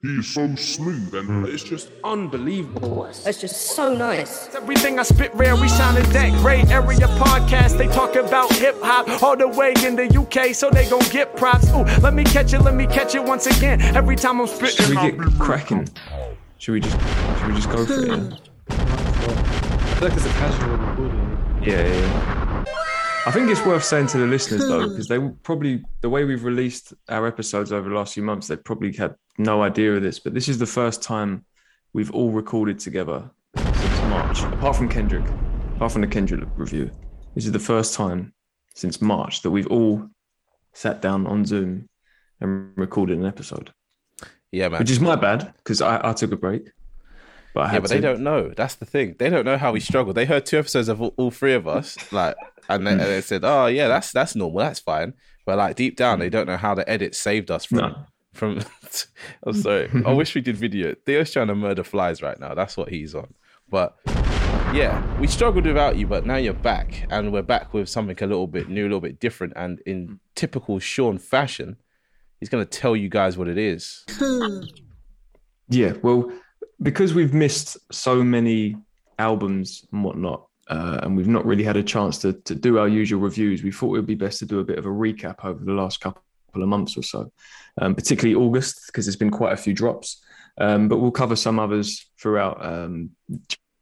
He is so smooth and hmm. it's just unbelievable. It's just so nice. Everything I spit rare, we sounded that great. Area podcast, they talk about hip hop all the way in the UK, so they gon' get props. Ooh, let me catch it, let me catch it once again. Every time I'm spitting, Should we get cracking? Should we just should we just go for it? Yeah? I feel like it's a casual recording. Yeah, yeah, yeah. I think it's worth saying to the listeners though, because they probably the way we've released our episodes over the last few months, they probably had no idea of this. But this is the first time we've all recorded together since March, apart from Kendrick, apart from the Kendrick review. This is the first time since March that we've all sat down on Zoom and recorded an episode, Yeah, man. which is my bad because I, I took a break. But I had yeah, but to. they don't know. That's the thing. They don't know how we struggle. They heard two episodes of all, all three of us, like, and they, and they said, "Oh, yeah, that's that's normal. That's fine." But like deep down, they don't know how the edit saved us from No. from. I'm sorry. I wish we did video. Theo's trying to murder flies right now. That's what he's on. But yeah, we struggled without you, but now you're back, and we're back with something a little bit new, a little bit different, and in mm. typical Sean fashion, he's going to tell you guys what it is. Hmm. Yeah, well, because we've missed so many albums and whatnot, uh, and we've not really had a chance to to do our usual reviews, we thought it would be best to do a bit of a recap over the last couple of months or so, um, particularly August because there's been quite a few drops. Um, but we'll cover some others throughout um,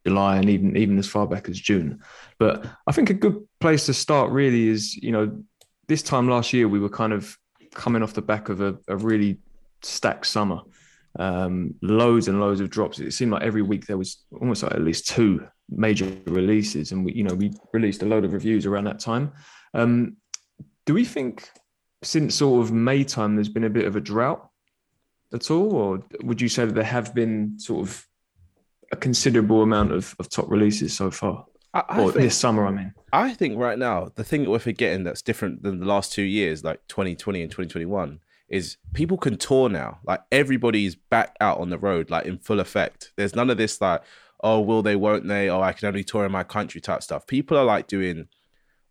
July and even even as far back as June. But I think a good place to start really is you know this time last year we were kind of coming off the back of a, a really stacked summer um, loads and loads of drops. It seemed like every week there was almost like at least two major releases, and we, you know, we released a load of reviews around that time. Um, do we think since sort of May time there's been a bit of a drought at all, or would you say that there have been sort of a considerable amount of, of top releases so far, I, I or think- this summer? I mean, I think right now the thing that we're forgetting that's different than the last two years, like 2020 and 2021, is people can tour now. Like everybody's back out on the road, like in full effect. There's none of this like, oh, will they, won't they? Oh, I can only tour in my country type stuff. People are like doing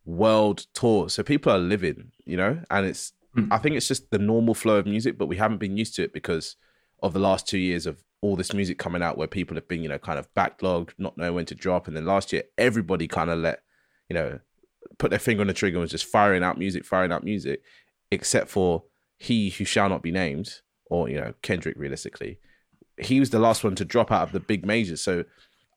world tours, so people are living, you know. And it's, hmm. I think it's just the normal flow of music, but we haven't been used to it because of the last two years of all this music coming out where people have been, you know, kind of backlogged, not knowing when to drop. And then last year, everybody kind of let, you know, put their finger on the trigger and was just firing out music, firing out music, except for he who shall not be named, or, you know, Kendrick realistically. He was the last one to drop out of the big majors. So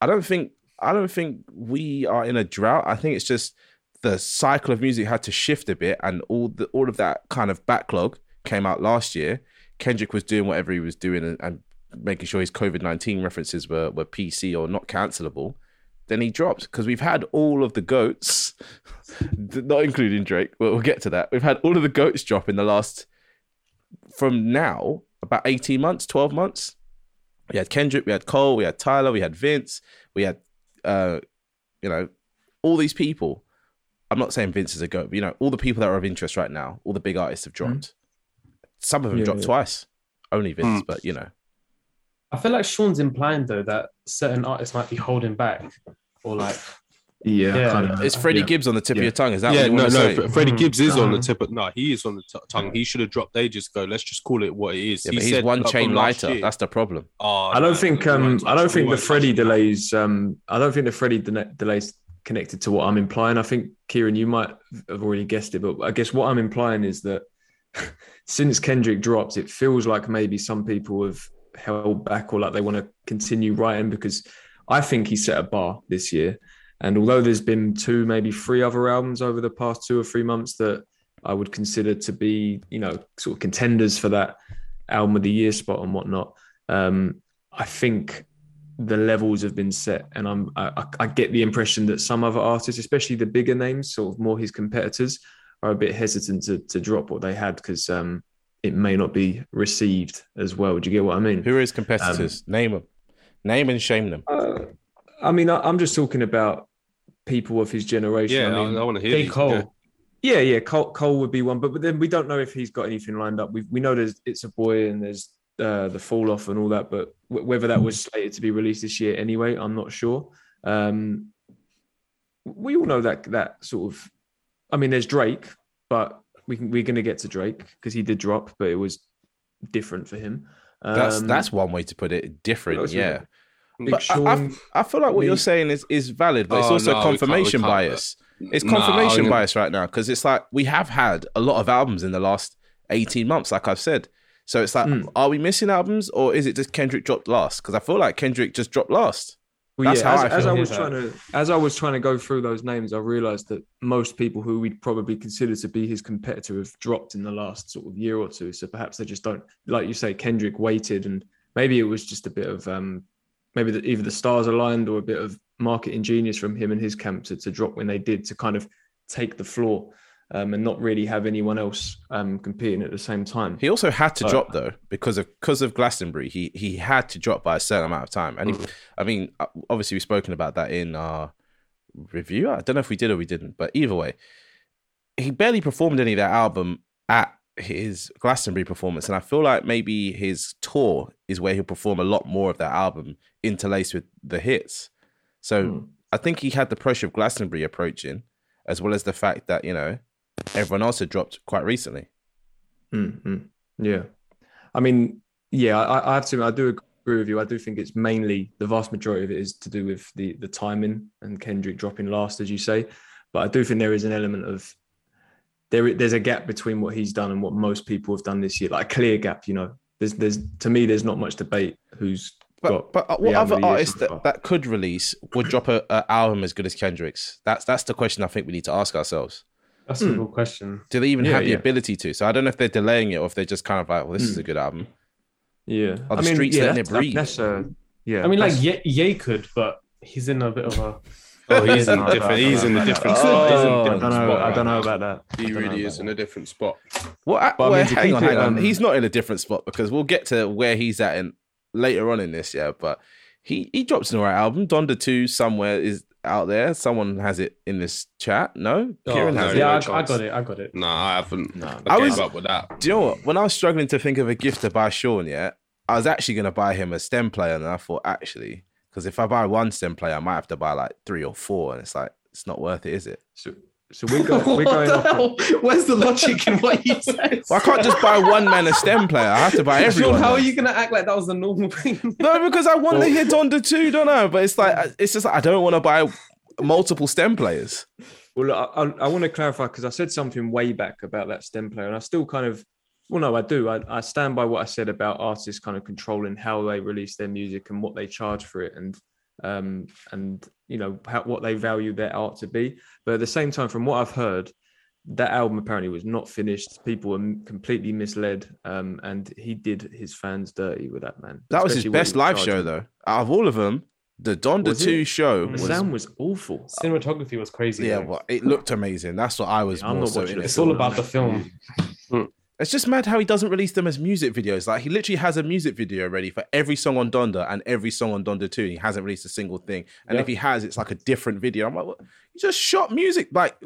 I don't think I don't think we are in a drought. I think it's just the cycle of music had to shift a bit and all the all of that kind of backlog came out last year. Kendrick was doing whatever he was doing and, and making sure his COVID nineteen references were were PC or not cancelable. Then he dropped because we've had all of the goats, not including Drake. But we'll get to that. We've had all of the goats drop in the last from now about eighteen months, twelve months. We had Kendrick, we had Cole, we had Tyler, we had Vince, we had uh, you know, all these people. I'm not saying Vince is a goat, but you know, all the people that are of interest right now, all the big artists have dropped. Some of them Yeah, dropped yeah. twice. Only Vince, but you know. I feel like Sean's implying though that certain artists might be holding back, or like yeah, Yeah. kind of. Is Freddie yeah. Gibbs on the tip Yeah. of your tongue? Is that yeah, what you no, want no. say? Fre- Freddie Gibbs is on the Um, tip. Of, no, he is on the t- tongue. He should have dropped ages ago. Let's just call it what it is. Yeah, he but he's said, one chain lighter. That's the problem. Oh, I don't no, think um I don't think the Freddie delays um I don't think the Freddie de- delays connected to what I'm implying. I think Kieran, you might have already guessed it, but I guess what I'm implying is that since Kendrick dropped, it feels like maybe some people have held back or like they want to continue writing because I think he set a bar this year. And although there's been two, maybe three other albums over the past two or three months that I would consider to be, you know, sort of contenders for that album of the year spot and whatnot. Um, I think the levels have been set, and I'm I, I- get the impression that some other artists, especially the bigger names, sort of more his competitors, are a bit hesitant to to drop what they had because um, it may not be received as well. Do you get what I mean? Who are his competitors? Name them. Name and shame them. Uh, I mean, I, I'm just talking about people of his generation. Yeah, I mean, I, want to hear J these. Cole. Yeah. Yeah, yeah, Cole, Cole would be one, but but then we don't know if he's got anything lined up. We we know there's it's a boy and there's uh, the fall off and all that, but w- whether that was slated to be released this year anyway, I'm not sure. Um, we all know that that sort of, I mean, there's Drake, but we can, we're going to get to Drake because he did drop, but it was different for him. That's Um, that's one way to put it. Different, yeah. right. Big But I, I, I feel like what you're saying is, is valid, but it's Oh, also no, we can't- we confirmation can't, bias. It's confirmation I'm- bias right now because it's like we have had a lot of albums in the last 18 months, like I've said. So it's like, Hmm. are we missing albums or is it just Kendrick dropped last? Because I feel like Kendrick just dropped last. Well, That's yeah, how as, I as. I was trying to as I was trying to go through those names, I realized that most people who we'd probably consider to be his competitor have dropped in the last sort of year or two. So perhaps they just don't, like you say, Kendrick waited, and maybe it was just a bit of um, maybe the, either the stars aligned or a bit of marketing genius from him and his camp to, to drop when they did to kind of take the floor um, and not really have anyone else um, competing at the same time. He also had to Oh. drop though because of because of Glastonbury. He he had to drop by a certain amount of time, and he, I mean, uh, obviously we've spoken about that in our review. I don't know if we did or we didn't, but either way, he barely performed any of that album at his Glastonbury performance, and I feel like maybe his tour is where he'll perform a lot more of that album interlaced with the hits. So Hmm. I think he had the pressure of Glastonbury approaching, as well as the fact that you know everyone else had dropped quite recently. Mm-hmm. Yeah, I mean, yeah, I, I have to. I do agree with you. I do think it's mainly the vast majority of it is to do with the the timing and Kendrick dropping last, as you say. But I do think there is an element of there. There's a gap between what he's done and what most people have done this year, like a clear gap. You know, there's there's to me, there's not much debate who's. But, but uh, what other of the year artists that, that could release would drop a, a album as good as Kendrick's? That's that's the question I think we need to ask ourselves. That's a Hmm. good question. Do they even Yeah, have the yeah. ability to? So I don't know if they're delaying it or if they're just kind of like, well, this is Hmm. a good album. Yeah, Are the streets letting it breathe? That's uh, yeah. I mean, like that's- Ye, Ye could, but he's in a bit of a. Oh, he's in No, a different. He's in a different Oh, spot. He's in a I I different don't know. spot I don't know about that. He I don't know really about is in a different spot. Well, I, But I well, mean, hang on, hang on. um, He's not in a different spot because we'll get to where he's at in later on in this, yeah. But he he drops an alright album. Donda Two somewhere is out there. Someone has it in this chat. No, Oh, Kieran no, has no it. yeah, I, I got it. I got it. No, I haven't. No. I, I was- up with that. Do you know what? When I was struggling to think of a gift to buy Sean, yeah, I was actually going to buy him a stem player, and I thought actually, because if I buy one stem player, I might have to buy like three or four, and it's like it's not worth it, is it? So, so we're, go, we're going off. Where's the logic in what you said? Well, I can't just buy one man a stem player. I have to buy everyone. Sean, how are you gonna act like that was the normal thing? No, because I want to hit on the oh. two, don't know. But it's like uh, it's just like, I don't want to buy multiple stem players. Well, look, I, I, I want to clarify because I said something way back about that stem player, and I still kind of, well, no, I do. I, I stand by what I said about artists kind of controlling how they release their music and what they charge for it, and um, and you know how, what they value their art to be. But at the same time, from what I've heard, that album apparently was not finished. People were m- completely misled, um, and he did his fans dirty with that man. That was his especially what he best live show, though. Out of all of them, the Donda Was it? Show The was. sound was awful. Cinematography was crazy. Yeah, though. well, it looked amazing. That's what I was I'm not so watching in it. it it's all about the film. It's just mad how he doesn't release them as music videos. Like he literally has a music video ready for every song on Donda and every song on Donda 2. He hasn't released a single thing. And Yeah. if he has, it's like a different video. I'm like, what? He just shot music, like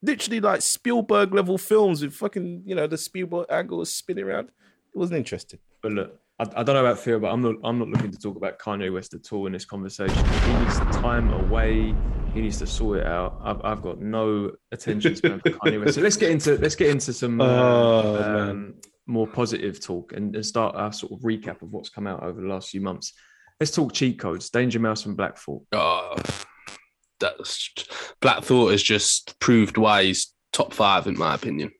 literally like Spielberg level films with fucking, you know, the Spielberg angle spinning around. It wasn't interesting. But look, I, I don't know about Phil, but I'm not. I'm not looking to talk about Kanye West at all in this conversation. He needs time away. He needs to sort it out. I've, I've got no attention span for Kanye West. So let's get into let's get into some uh, Oh, um, more positive talk and, and start our sort of recap of what's come out over the last few months. Let's talk cheat codes. Danger Mouse and Black Thought. Oh, that's Black Thought has just proved why he's top five in my opinion.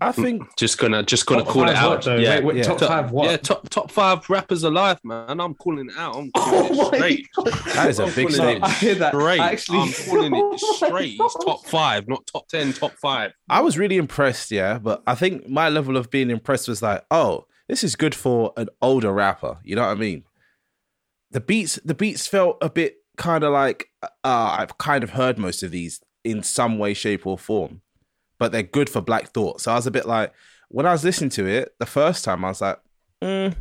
I think Just gonna just gonna call it out. though? yeah, Wait, wait, yeah. top five what? yeah, top top five rappers alive, man. I'm calling it out. I'm Oh it my straight. that is a I'm big calling statement. I hear that. Straight. Actually, I'm calling Oh it straight. He's top five, not top ten, top five. I was really impressed, yeah, but I think my level of being impressed was like, oh, this is good for an older rapper. You know what I mean? The beats, the beats felt a bit kind of like uh, I've kind of heard most of these in some way, shape, or form, but they're good for Black Thought. So I was a bit like, when I was listening to it the first time, I was like, mm,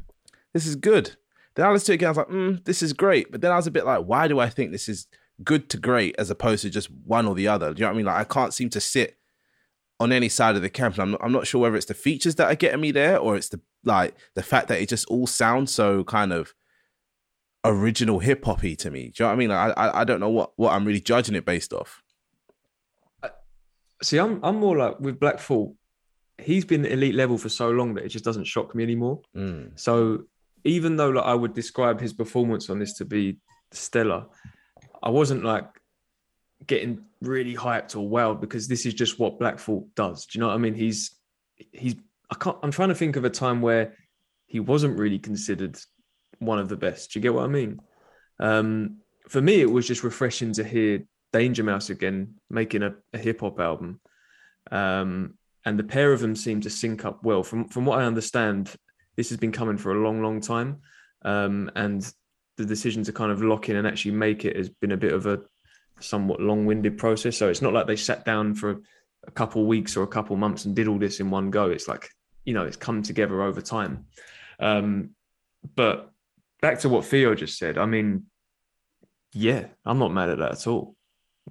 this is good. Then I listened to it again, I was like, mm, this is great. But then I was a bit like, why do I think this is good to great as opposed to just one or the other? Do you know what I mean? Like I can't seem to sit on any side of the camp. And I'm not, I'm not sure whether it's the features that are getting me there or it's the like the fact that it just all sounds so kind of original hip hoppy to me. Do you know what I mean? Like, I, I don't know what what I'm really judging it based off. See, I'm I'm more like with Black Thought. he's been elite level for so long that it just doesn't shock me anymore. Mm. So even though like I would describe his performance on this to be stellar, I wasn't like getting really hyped or wowed because this is just what Black Thought does. Do you know what I mean? He's he's I can't I'm trying to think of a time where he wasn't really considered one of the best. Do you get what I mean? Um, for me, it was just refreshing to hear Danger Mouse again making a, a hip hop album. Um, and the pair of them seem to sync up well. From from what I understand, this has been coming for a long, long time. Um, and the decision to kind of lock in and actually make it has been a bit of a somewhat long-winded process. So it's not like they sat down for a couple weeks or a couple months and did all this in one go. It's like you know, it's come together over time. Um, but back to what Theo just said. I mean, yeah, I'm not mad at that at all.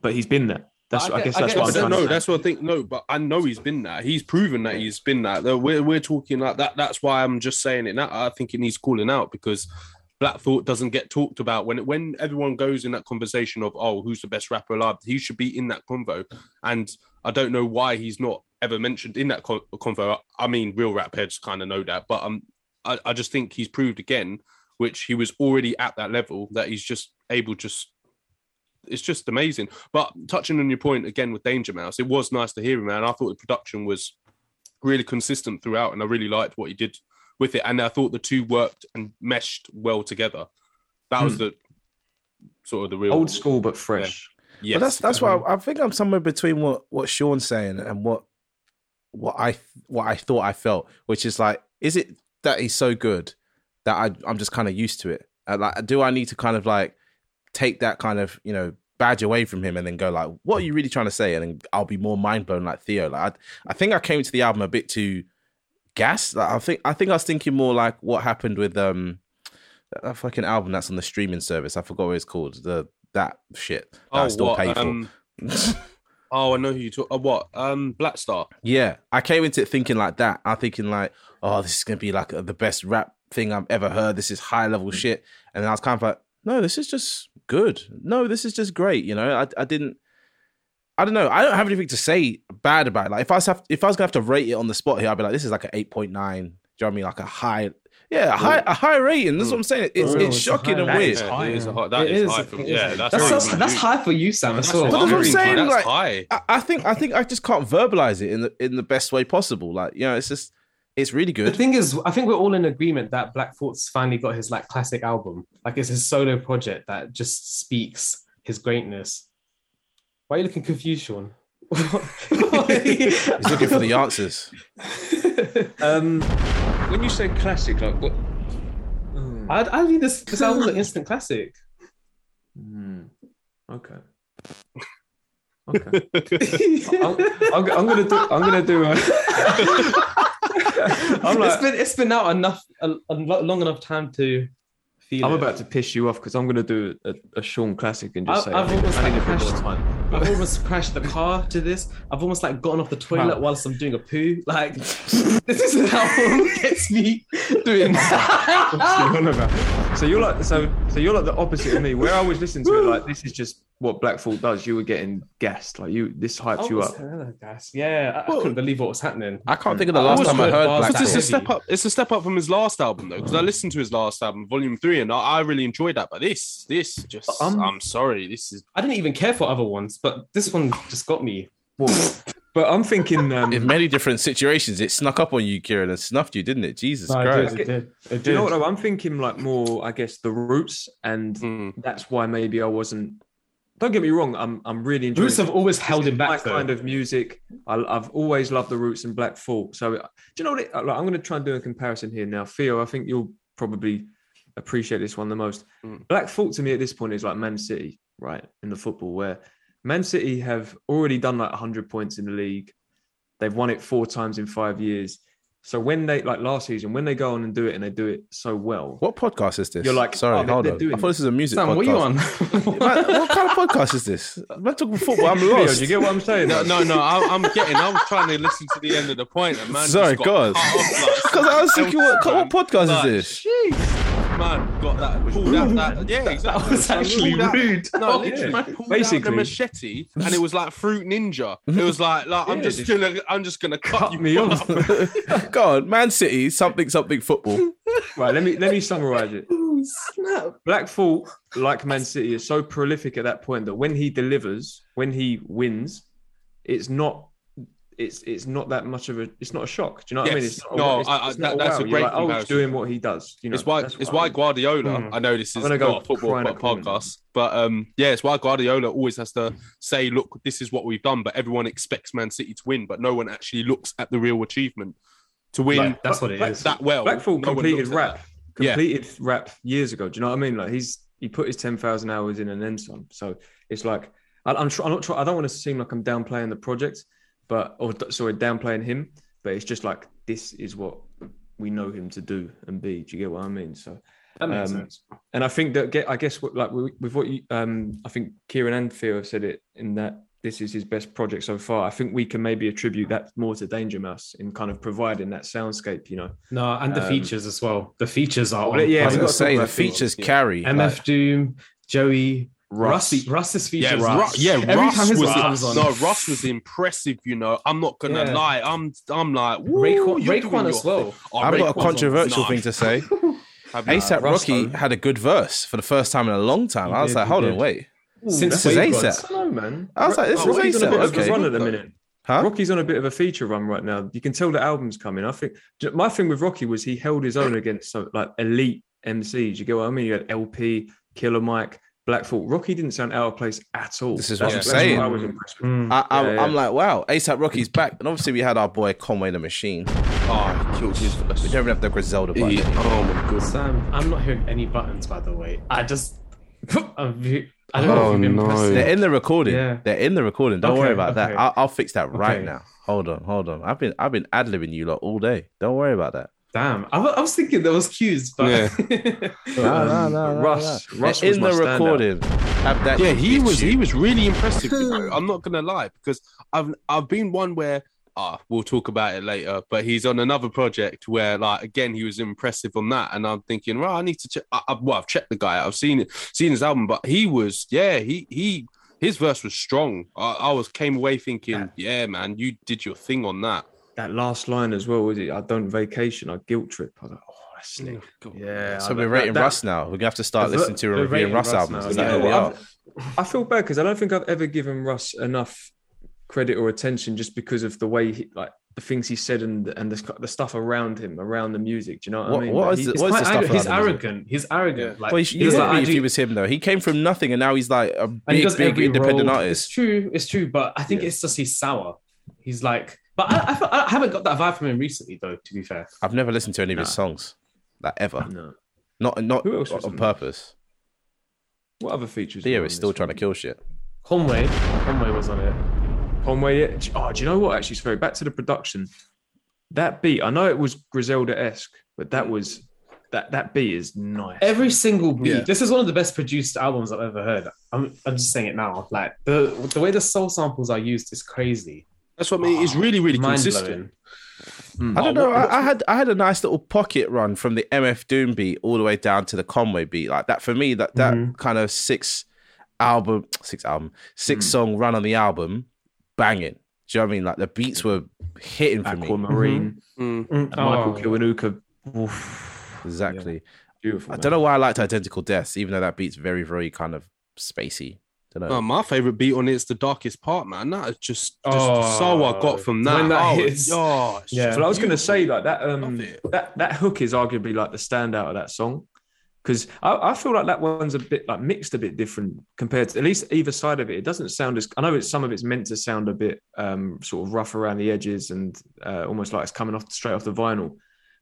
But he's been there. That's I I, guess I that's get what I'm what I trying don't to know. say. That's what I think. No, but I know he's been that. He's proven that he's been that. Though We're, we're talking like that. That's why I'm just saying it now. I think it needs calling out because Black Thought doesn't get talked about when when everyone goes in that conversation of oh who's the best rapper alive. He should be in that convo, and I don't know why he's not ever mentioned in that convo. I mean, real rap heads kind of know that, but um, I, I just think he's proved again, which he was already at that level that he's just able just it's just amazing. But touching on your point again with Danger Mouse, it was nice to hear him, man. I thought the production was really consistent throughout, and I really liked what he did with it. And I thought the two worked and meshed well together. That was the sort of the real Old school but fresh. Yes, but that's that's why I, I think I'm somewhere between what what Sean's saying and what what I what I thought I felt, which is like, is it that he's so good that I I'm just kind of used to it? Uh, like, do I need to kind of like take that kind of you know badge away from him and then go like, what are you really trying to say? And then I'll be more mind blown like Theo. Like, I, I think I came to the album a bit too gas. Like, I think I think I was thinking more like what happened with um that, that fucking album that's on the streaming service. I forgot what it's called. The that shit that I oh, still what, pay for. um, oh, I know who you talk. Uh, what? Um, Black Star. Yeah, I came into it thinking like that. I'm thinking like, oh, this is gonna be like the best rap thing I've ever heard. This is high level shit. And then I was kind of like, no, this is just good. No, this is just great. You know, I I didn't. I don't know. I don't have anything to say bad about it. Like if I was have, if I was gonna have to rate it on the spot here, I'd be like, this is like an eight point nine. Do you know what I mean? Like a high, yeah, a high, a high rating. That's what I'm saying. It's Oh, it's it's shocking high. and That weird. is high. It is a high. That It is is. high. For, It yeah, is. that's that's, very that's, good. that's high for you, Sam. As That's well. what But that's what I'm saying, That's like- high. I, I think I think I just can't verbalize it in the in the best way possible. Like you know, it's just it's really good. The thing is, I think we're all in agreement that Black Thought's finally got his like classic album. Like it's his solo project that just speaks his greatness. Why are you looking confused, Sean? He's looking for the answers. Um, when you say classic, like what? I, I think this this album's an instant classic. Hmm. Okay. Okay. I'm, I'm, I'm gonna do. I'm gonna do. A, I'm it's like, been it's been out enough a, a long enough time to feel. I'm it. about to piss you off because I'm gonna do a, a Sean classic and just I've- say I've I almost, like, crashed- I've almost crashed the car to this. I've almost like gotten off the toilet Wow. whilst I'm doing a poo. Like this is an album gets me doing. What's going on about? So you're like so so you're like the opposite of me. Where I was listening to it, like this is just what Black Thought does. You were getting gassed, like you. This hyped you up. Guys. Yeah, I, I couldn't believe what was happening. I can't think of the last was time I heard heard Black It's a step up. It's a step up from his last album though, because I listened to his last album, Volume Three, and I, I really enjoyed that. But this, this just, Um, I'm sorry, this is I didn't even care for other ones, but this one just got me. Well, but I'm thinking. Um, In many different situations, it snuck up on you, Kieran, and snuffed you, didn't it? Jesus No, it Christ. did, it did. It do you know what? I'm thinking like more. I guess the roots, and mm, that's why maybe I wasn't. Don't get me wrong. I'm I'm really enjoying. Roots have always held him my back, though. kind of music. I, I've always loved the Roots and Black Thought. So do you know what? It, like, I'm going to try and do a comparison here now. Theo, I think you'll probably appreciate this one the most. Mm. Black Thought to me at this point is like Man City, right, in the football, where Man City have already done like 100 points in the league. They've won it four times in five years. So when they like last season, when they go on and do it and they do it so well, What podcast is this? You're like, sorry, oh, hold on. I thought this was a music Sam, podcast. what are you on? Man, what kind of podcast is this? Man talking football. I'm Theo, lost. do you get what I'm saying? no, no, no. I, I'm getting. I was trying to listen to the end of the point, and man, Sorry, just God. cut off, like, I was thinking, what, what podcast Like, is this? Man got that pulled out that yeah exactly. was actually Pulled out- rude. No, oh, literally Yeah. pulled out Basically. the machete, and it was like fruit ninja. It was like, like I'm just just gonna, I'm just gonna cut, cut you me off. off. Go on, Man City, something, something football. right, let me let me summarize it. Black Thought, like Man City, is so prolific at that point that when he delivers, when he wins, it's not. It's it's not that much of a. It's not a shock. Do you know what I mean? It's not No, it's- I- I- it's not that- that's a great You're like, oh, he's doing what he does. You know, It's why it's why I mean. Guardiola. Mm. I know this is I'm gonna go not a football crying po- podcast, but um, yeah, it's why Guardiola always has to say, "Look, this is what we've done," but everyone expects Man City to win, but no one actually looks at the real achievement to win Like, that's what it Black- is. that well. Blackpool no completed rap. that. Yeah. Completed rap years ago. Do you know what I mean? Like he's he put his ten thousand hours in and then some. So it's like I, I'm try, I'm not try, I don't want to seem like I'm downplaying the project, but or sorry downplaying him. But it's just like this is what we know him to do and be. Do you get what I mean? So That makes Um, sense. and I think that get I guess what, like with with what you um I think Kieran and Theo have said it in that this is his best project so far. I think we can maybe attribute that more to Danger Mouse in kind of providing that soundscape. You know, No, and the um, features as well. The features are Well, yeah, I was gonna say the features features, carry. MF like- Doom, Joey, Russ. Rusty, Russ's features. Yeah, Ru- Russ. yeah, Every Russ time his was Russ comes on. no Russ was impressive. You know, I'm not gonna Yeah. lie. I'm I'm like woo, Raekwon, Raekwon as well. Oh, I've got a Raekwon's on- controversial thing to say. have ASAP Rocky though. had a good verse for the first time in a long time. He I was did, like, hold on, did. wait. Since This is ASAP. Gods. I don't know, man. I was like, this Oh, is on a bit ASAP. of a Okay. run at the minute. Huh? Rocky's on a bit of a feature run right now. You can tell the album's coming. I think my thing with Rocky was he held his own against some like elite MCs. You get what I mean? You had El-P, Killer Mike, Black Thought. Rocky didn't sound out of place at all. This is That's- what I'm that's saying. I was impressed with. Mm. I, I'm, Yeah, yeah. I'm like, wow, ASAP Rocky's back. And obviously, we had our boy Conway the Machine. Oh, he killed his first. We don't even have the Griselda button. He- oh my god. Sam, I'm not hearing any buttons, by the way. I just, I'm, I don't know Oh, if you've been no. pressing. They're in the recording. Yeah. They're in the recording. Don't Okay, worry about that. I'll, I'll fix that right Okay. now. Hold on, hold on. I've been I've been ad libbing you lot all day. Don't worry about that. Damn, I, I was thinking there was cues, but Yeah. Um, Russ, Russ They're was in the recording. Have that Yeah, he was issue. he was really impressive. you know. I'm not gonna lie because I've I've been one where ah we'll talk about it later, but he's on another project where like again he was impressive on that, and I'm thinking, right, I need to check. I, I, well, I've checked the guy, I've seen it, seen his album, but he was yeah he he his verse was strong. I, I was came away thinking, yeah, man, you did your thing on that. That last line as well, was it? I don't vacation, I guilt trip. I was like, oh, that's slick. Yeah. So I- we're rating that- Russ now. We're gonna have to start listening to and we're reviewing Russ Russ albums. now. Is Yeah, that who we well, are? I've- feel bad because I don't think I've ever given Russ enough credit or attention just because of the way he like the things he said and and the, the stuff around him, around the music. Do you know what, What- I mean? what Like, is he- He's, What is the stuff arrogant. he's about the music? arrogant. He's arrogant. Like, Well, you, you he's would like, be if do- he was him though. He came from nothing and now he's like a big, big independent role. artist. It's true. It's true. But I think Yeah. it's just he's sour. He's like, but I, I, feel- I haven't got that vibe from him recently, though. To be fair, I've never listened to any of his Nah. songs, like ever. no. Not not Who else on on purpose. What other features? Theo is still this trying to kill shit. Conway, Conway was on it. Conway. Oh, do you know what? Actually, sorry. Back to the production. That beat. I know it was Griselda esque, but that was that that beat is nice. Every single beat. Yeah. This is one of the best produced albums I've ever heard. I'm, I'm just saying it now. Like the the way the soul samples are used is crazy. That's what I mean. It's really really Mind consistent. blowing. I don't Oh, know. I, I had I had a nice little pocket run from the MF Doom beat all the way down to the Conway beat. Like that for me, that that Mhm. kind of six album, six album, six Mm. song run on the album, banging. Do you know what I mean? Like the beats were hitting for me. Aquamarine, Mm. and Michael Oh. Kiwanuka. Oof, Exactly. beautiful. I man. don't know why I liked Identical Deaths, even though that beat's very, very kind of spacey. Don't know. No, my favorite beat on it's the darkest part, man. That is just, just the Oh, soul I got from that. when that oh, hits. oh, Yeah. just Well, I was going to say like that. Um, that that hook is arguably like the standout of that song because I, I feel like that one's a bit like mixed a bit different compared to at least either side of it. It doesn't sound as I know it's some of it's meant to sound a bit um sort of rough around the edges and uh, almost like it's coming off straight off the vinyl.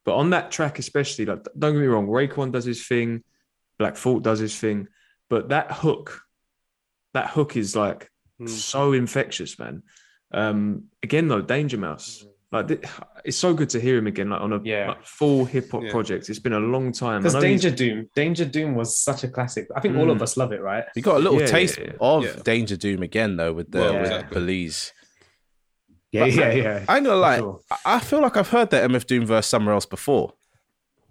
But on that track especially, like don't get me wrong, Raekwon does his thing, Black Thought does his thing, but that hook, that hook is like Mm. so infectious, man. Um, again though, Danger Mouse, like th- it's so good to hear him again, like on a Yeah. like, full hip hop Yeah. project. It's been a long time. Because know he's- Danger Doom, Danger Doom was such a classic. I think all of Mm. us love it, right? You got a little Yeah, yeah, taste yeah. of Yeah. Danger Doom again though with the Well, with exactly. Belize. Yeah, yeah, yeah. I know, like sure. I- I feel like I've heard that MF Doom verse somewhere else before.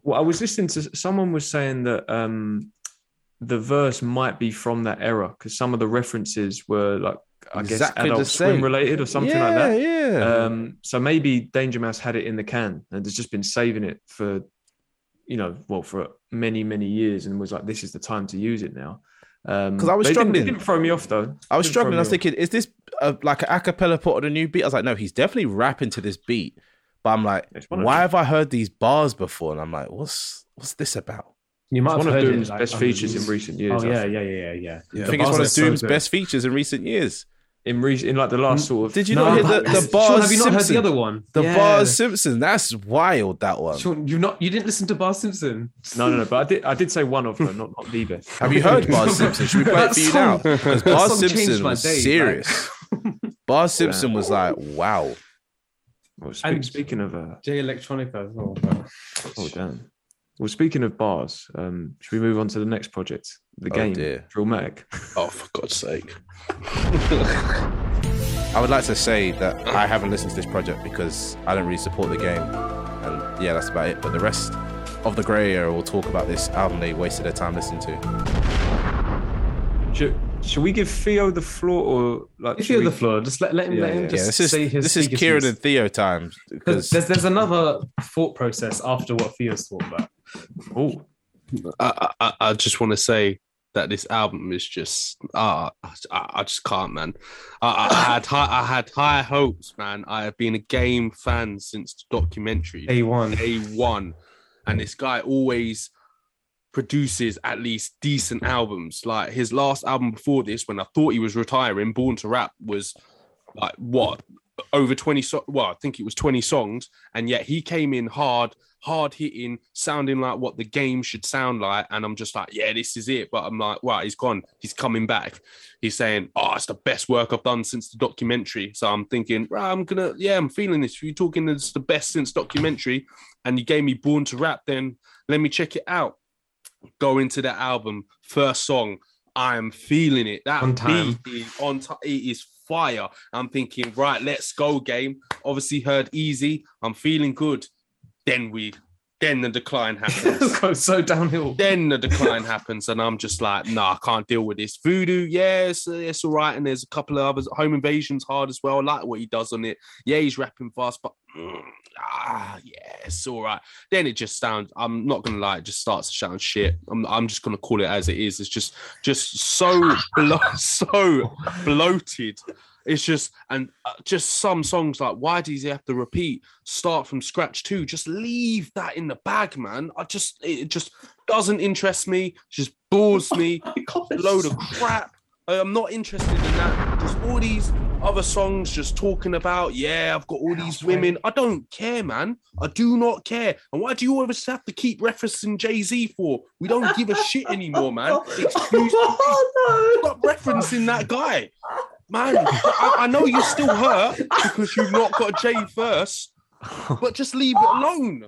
Well, I was listening to someone was saying that um, the verse might be from that era because some of the references were like I Exactly guess adult swim related or something yeah, like that. Yeah, Um, so maybe Danger Mouse had it in the can and has just been saving it for, you know, well, for many, many years and was like, this is the time to use it now. Um, 'Cause I was didn't- struggling. It didn't, throw me off though. I was struggling. I was off. thinking, is this a, like an acapella put on a new beat? I was like, no, he's definitely rapping to this beat. But I'm like, It's one of why have I heard these bars before? And I'm like, what's what's this about? You might It's have one of Doom's it, like, best on features the- in recent years. Oh yeah, yeah, yeah, yeah, yeah. Yeah. I think it's one of Doom's good. best features in recent years. In recent, in like the last sort of. Did you No, not hear but- the, the Sean, have you not heard the other one? The Yeah. bars Simpson. That's wild. That one. Sean, you've not you didn't listen to Bar Simpson. No, no, no. But I did. I did say one of them, not not the best. Have you heard Bars Simpson? Should we play it That for you song- now? Because that Bars Simpson my was day, like- serious. Bars Simpson was like, wow. Well, speak, And- speaking of, uh, Jay Electronica as well. but- oh damn. Well, speaking of bars, um, should we move on to the next project, the Oh, game, dear. Drillmatic? Oh, for God's sake. I would like to say that I haven't listened to this project because I don't really support the game. And yeah, that's about it. But the rest of the grey area will talk about this album they wasted their time listening to. Should should we give Theo the floor or like? If should you're we- the floor, just let, let him Yeah, let him yeah. just yeah, this is say his this is Kieran and Theo time. Because because there's there's another thought process after what Theo's thought about. Oh, I, I, I just want to say that this album is just ah I, I just can't man. I, I I had high, I had high hopes man. I have been a game fan since the documentary. A one. a one, and this guy always produces at least decent albums. Like his last album before this when I thought he was retiring Born to Rap was like what? Over 20 so- well I think it was 20 songs. And yet he came in hard hard hitting sounding like what the game should sound like and I'm just like yeah this is it. But I'm like right he's gone. He's coming back. He's saying oh it's the best work I've done since the documentary. So I'm thinking right I'm gonna yeah I'm feeling this. If you're talking it's the best since documentary and you gave me Born to Rap then let me check it out. Go into that album first song I am feeling it. That On time. beat is on time it is fire. I'm thinking right let's go game. Obviously heard easy I'm feeling good then we then the decline happens It's so downhill. then the decline happens, and I'm just like, nah, I can't deal with this. Voodoo, yes, it's all right, and there's a couple of others. Home Invasion's hard as well. I like what he does on it. Yeah, he's rapping fast, but mm, ah, yeah, it's all right. Then it just sounds. I'm not gonna lie, it just starts to sound shit. I'm, I'm just gonna call it as it is. It's just, just so, blo- so bloated. It's just and uh, just some songs like why does he have to repeat start from scratch too? Just leave that in the bag, man. I just it just doesn't interest me. Just bores me. Load of crap. I'm not interested in that. Just all these other songs just talking about, yeah, I've got all these women. I don't care, man. I do not care. And why do you always have to keep referencing Jay Z for? We don't give a shit anymore, man. Excuse me. Stop referencing that guy. Man, I, I know you're still hurt because you've not got Jay first, but just leave it alone.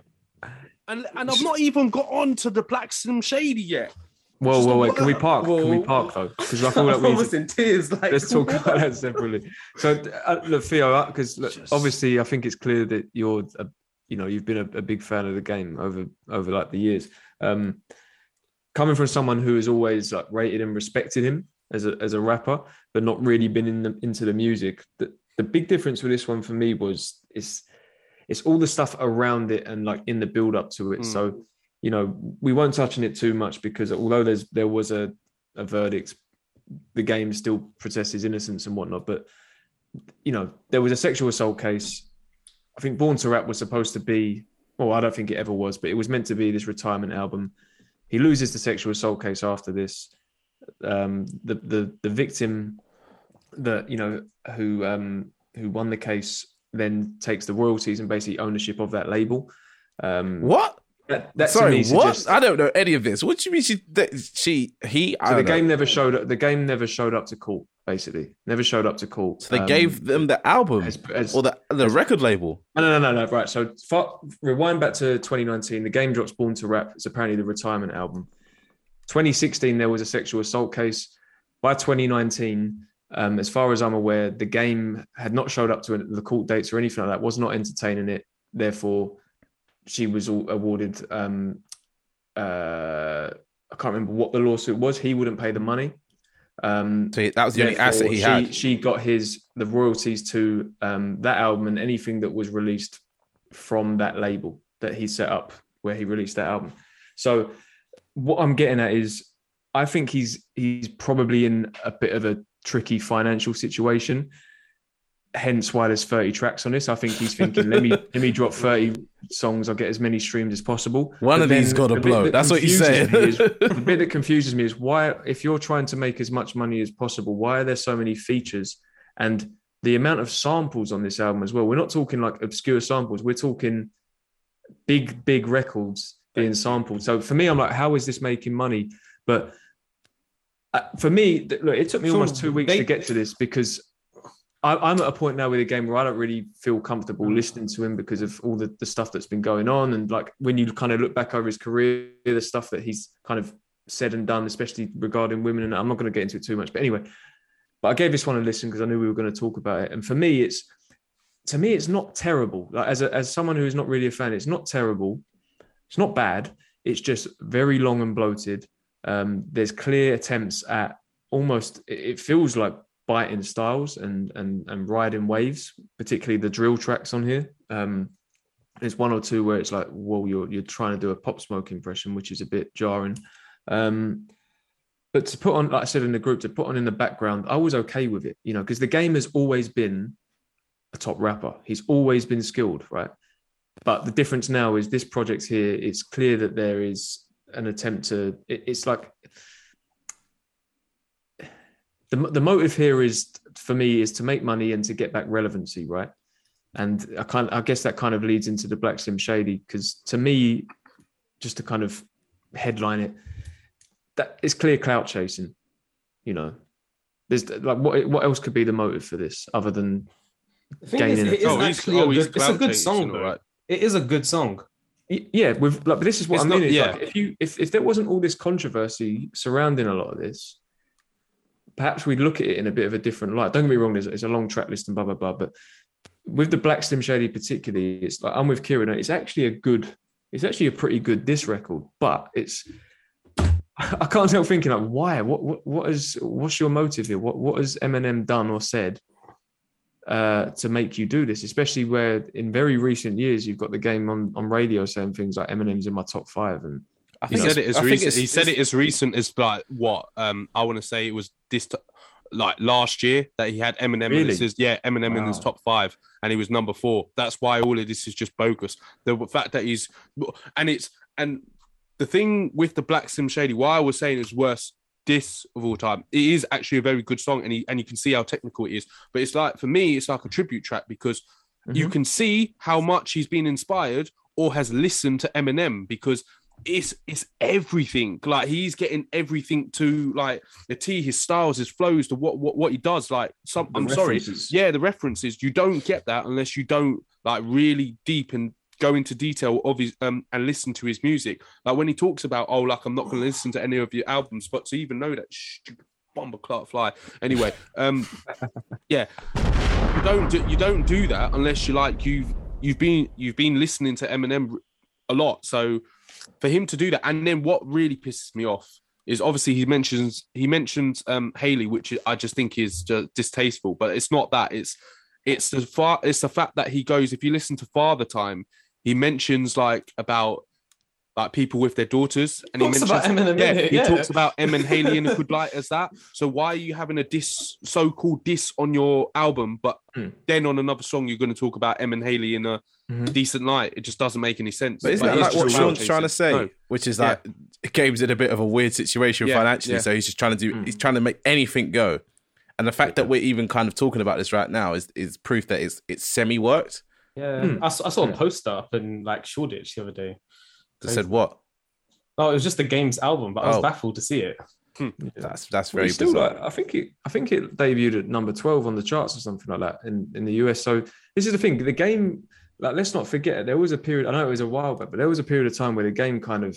And, and I've not even got on to the Black Slim Shady yet. Whoa, whoa, wait. Can we word. park? Can we park though? Because I feel like I'm we. almost in tears. Like, Let's talk about that separately. So, uh, look, Theo, because Just- obviously, I think it's clear that you're, a, you know, you've been a, a big fan of the game over over like the years. Um, coming from someone who has always like rated and respected him as a as a rapper, but not really been in the, into the music. The the big difference with this one for me was it's it's all the stuff around it and like in the build up to it. Mm. So, you know, we weren't touching it too much because although there's there was a a verdict the game still protested innocence and whatnot. But you know, there was a sexual assault case. I think Born to Rap was supposed to be, well, I don't think it ever was, but it was meant to be this retirement album. He loses the sexual assault case after this. Um, the the the victim that you know who um, who won the case then takes the royalties and basically ownership of that label. Um, what? That, that Sorry, what? I don't know any of this. What do you mean she? That, she? He? I So the know. game never showed up. The game never showed up to court. Basically, never showed up to court. So they Um, gave them the album as- as- or the the record label. No, no, no, no, no. Right. So far, rewind back to 2019. The game drops Born to Rap. It's apparently the retirement album. 2016, there was a sexual assault case. By 2019, um, as far as I'm aware, the game had not showed up to the court dates or anything like that. Was not entertaining it. Therefore, she was awarded um, uh, I can't remember what the lawsuit was. He wouldn't pay the money. Um, So that was the only asset he she, had. She got his the royalties to um, that album and anything that was released from that label that he set up where he released that album. So what I'm getting at is I think he's he's probably in a bit of a tricky financial situation. Hence why there's 30 tracks on this. I think he's thinking, let me let me drop 30 songs, I'll get as many streams as possible. One But of these got to the blow. that That's what you're saying. the bit that confuses me is why, if you're trying to make as much money as possible, why are there so many features and the amount of samples on this album as well? We're not talking like obscure samples. We're talking big, big records being sampled. So for me, I'm like, how is this making money? But uh, for me, look, it took me almost two weeks to get to this because I, I'm at a point now with the game where I don't really feel comfortable listening to him because of all the, the stuff that's been going on. And like when you kind of look back over his career, the stuff that he's kind of said and done, especially regarding women. And I'm not going to get into it too much, but anyway, but I gave this one a listen because I knew we were going to talk about it. And for me, it's to me, it's not terrible. Like as a, as someone who is not really a fan, it's not terrible. It's not bad. It's just very long and bloated. Um, there's clear attempts at almost. It feels like biting styles and and and riding waves, particularly the drill tracks on here. Um, there's one or two where it's like, well, you're you're trying to do a pop smoke impression, which is a bit jarring. Um, but to put on, like I said in the group, to put on in the background, I was okay with it, you know, because the game has always been a top rapper. He's always been skilled, right? But the difference now is this project here. It's clear that there is an attempt to. It, it's like the the motive here is for me is to make money and to get back relevancy, right? And I kind, I guess that kind of leads into the Black Slim Shady because to me, just to kind of headline it, that it's clear clout chasing. You know, there's like what what else could be the motive for this other than The thing is, Gaining it is Oh, he's- actually oh, a good, it's a good song, though. right. It is a good song. Yeah with like this is what It's i mean not- is yeah. like if you if, if there wasn't all this controversy surrounding a lot of this perhaps we'd look at it in a bit of a different light don't get me wrong there's, it's a long track list and blah blah blah but with the black slim shady particularly it's like i'm with kieran it's actually a good it's actually a pretty good this record but it's i can't help thinking like why what what, what is what's your motive here what what has eminem done or said uh, to make you do this, especially where in very recent years you've got the game on, on radio saying things like Eminem's in my top five, and I He think said it's- it as I think recent. He said it as recent as like what? Um, I want to say it was this, t- like last year that he had Eminem. Really? And it says yeah, Eminem in his top five, and he was number four. That's why all of this is just bogus. The fact that he's, and it's and the thing with the Black Slim Shady, why I was saying is worse. This of all time, it is actually a very good song, and he, and you can see how technical it is. But it's like for me, it's like a tribute track because you mm-hmm. can see how much he's been inspired or has listened to Eminem because it's it's everything. Like he's getting everything to like the T, his styles, his flows, to what what what he does. Like some, The I'm sorry, yeah, the references. You don't get that unless you don't like really deep and go into detail of his um and listen to his music. Like when he talks about oh, like I'm not going to listen to any of your albums, but to even know that bomber Clark Fly. Anyway, um, yeah, you don't do, you don't do that unless you like you've you've been you've been listening to Eminem a lot. So for him to do that, and then what really pisses me off is obviously he mentions he mentions um Hailie, which I just think is just distasteful. But it's not that. It's it's the far it's the fact that he goes. If you listen to Father Time, he mentions like about like people with their daughters, and Talks he about mentions Eminem in yeah, he yeah. talks about Em and Hailie in a good light as that. So why are you having a diss, so-called diss on your album, but Hmm. then on another song you're going to talk about Em and Hailie in a Mhm. decent light? It just doesn't make any sense. But isn't Like, that like what just Sean's trying to say? No. Which is Yeah. like Game's in a bit of a weird situation Yeah, financially, yeah. so he's just trying to do. Mm. He's trying to make anything go. And the fact that we're even kind of talking about this right now is is proof that it's it's semi worked. Yeah, Hmm. I, saw, I saw a poster up in like Shoreditch the other day. That said what? Oh, it was just the game's album, but I was Oh. baffled to see it. That's that's Well, very it's still bizarre. like I think it I think it debuted at number twelve on the charts or something like that in, in the US. So this is the thing. The game, like let's not forget, there was a period. I know it was a while back, but there was a period of time where the game kind of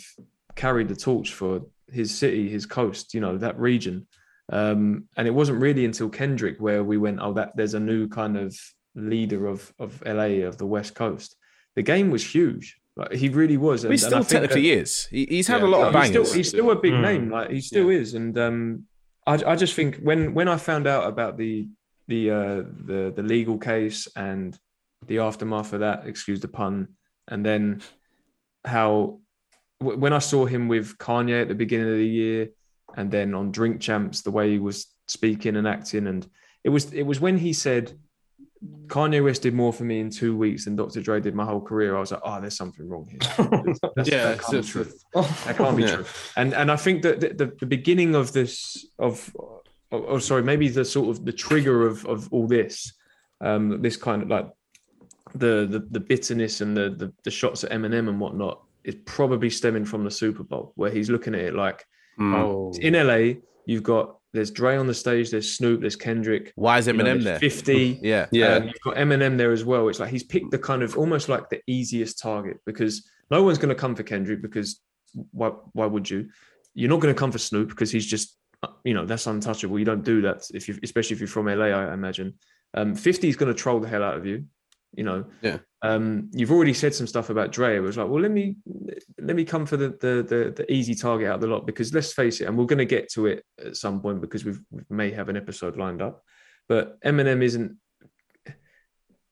carried the torch for his city, his coast, you know, that region. Um, and it wasn't really until Kendrick where we went, oh, that there's a new kind of leader of of LA of the West Coast. The game was huge, Like, he really was. But he and- and I still think technically is. He, he's had Yeah. a lot of No, he's still, he's still a big Mm. name. Like he still is, and um, I, I just think when when I found out about the the uh, the the legal case and the aftermath of that, excuse the pun, and then how w- when I saw him with Kanye at the beginning of the year, and then on Drink Champs, the way he was speaking and acting, and it was it was when he said. Kanye West did more for me in two weeks than Dr. Dre did my whole career. I was like, oh, there's something wrong here. That's- Yeah, that can't be true. That can't be Yeah. true. And and I think that the, the, the beginning of this of oh, oh sorry maybe the sort of the trigger of of all this um this kind of like the the, the bitterness and the, the the shots at Eminem and whatnot is probably stemming from the Super Bowl where he's looking at it like Mm. Oh, in LA you've got there's Dre on the stage there's Snoop there's Kendrick Why is you know, Eminem there? 50 Yeah. Yeah. um, you've got Eminem there as well. It's like he's picked the kind of almost like the easiest target because no one's going to come for Kendrick because why? Why would you? You're not going to come for Snoop because he's just you know that's untouchable. You don't do that if you, especially if you're from LA. I imagine. Um, 50 is going to troll the hell out of you. You know. Yeah. Um, you've already said some stuff about Dre. It was like, well, let me let me come for the the the, the easy target out of the lot because let's face it, and we're going to get to it at some point because we've, we may have an episode lined up. But Eminem isn't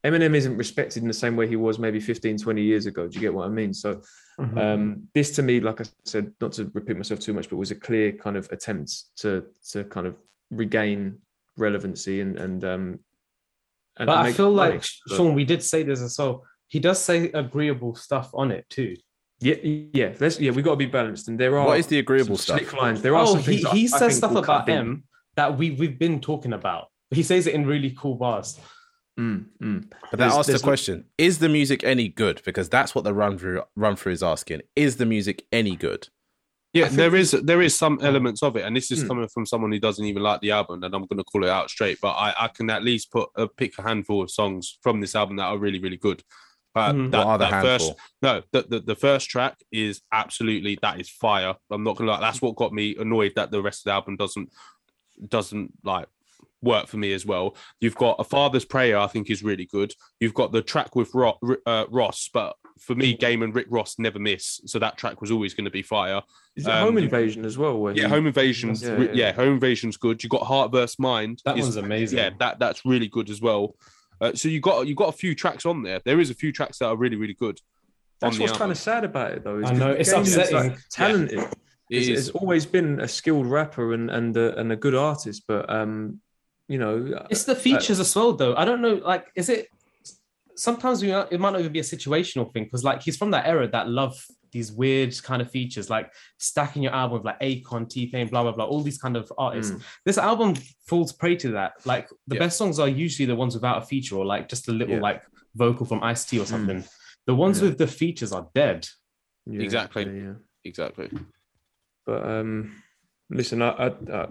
Eminem isn't respected in the same way he was maybe 15, 20 years ago. Do you get what I mean? So Mhm. um, this to me, like I said, not to repeat myself too much, but was a clear kind of attempt to to kind of regain relevancy and and um and but I feel money. like But- Sean, we did say this as well. He does say agreeable stuff on it too. yeah, yeah, let's yeah, we got to be balanced. And there are What is the agreeable stuff? slick lines. There are Oh, some he, things that he I- I says think stuff about him M that we we've been talking about. He says it in really cool bars. Mm, mm. But that asks the question: Is the music any good? Because that's what the run through run through is asking. Is the music any good? Yeah, there is there is some elements of it, and this is Hmm. coming from someone who doesn't even like the album, and I'm going to call it out straight. But I, I can at least put a pick a handful of songs from this album that are really really good. Uh, Mhm. that, what are the that first no, the, the the first track is absolutely that is fire. I'm not gonna lie, that's what got me annoyed that the rest of the album doesn't doesn't like work for me as well. You've got a father's prayer, I think is really good. You've got the track with Ro- uh, Ross, but for me, Game and Rick Ross never miss, so that track was always going to be fire. Is it Um, Home Invasion as well? Yeah, he- Home Invasion's Yeah, yeah, yeah, yeah. Home Invasion's good. You got Heart versus Mind. That is- one's amazing. Yeah, that that's really good as well. Uh, so you got you got a few tracks on there. There is a few tracks that are really really good. That's what's album. kind of sad about it, though. is I know, it's Game is, like, upsetting. talented. It He's, is. always been a skilled rapper and and a, and a good artist, but um, you know, It's the features as well, though. I don't know. Like, is it? Sometimes we, it might not even be a situational thing because, like, he's from that era that love these weird kind of features, like stacking your album with like Akon, T Pain, blah blah blah, all these kind of artists. Mm. This album falls prey to that. Like, the Yeah. best songs are usually the ones without a feature or like just a little Yeah. like vocal from Ice T or something. The ones Yeah. with the features are dead. yeah, Exactly. yeah, yeah. Exactly. But um, listen, I, I, I,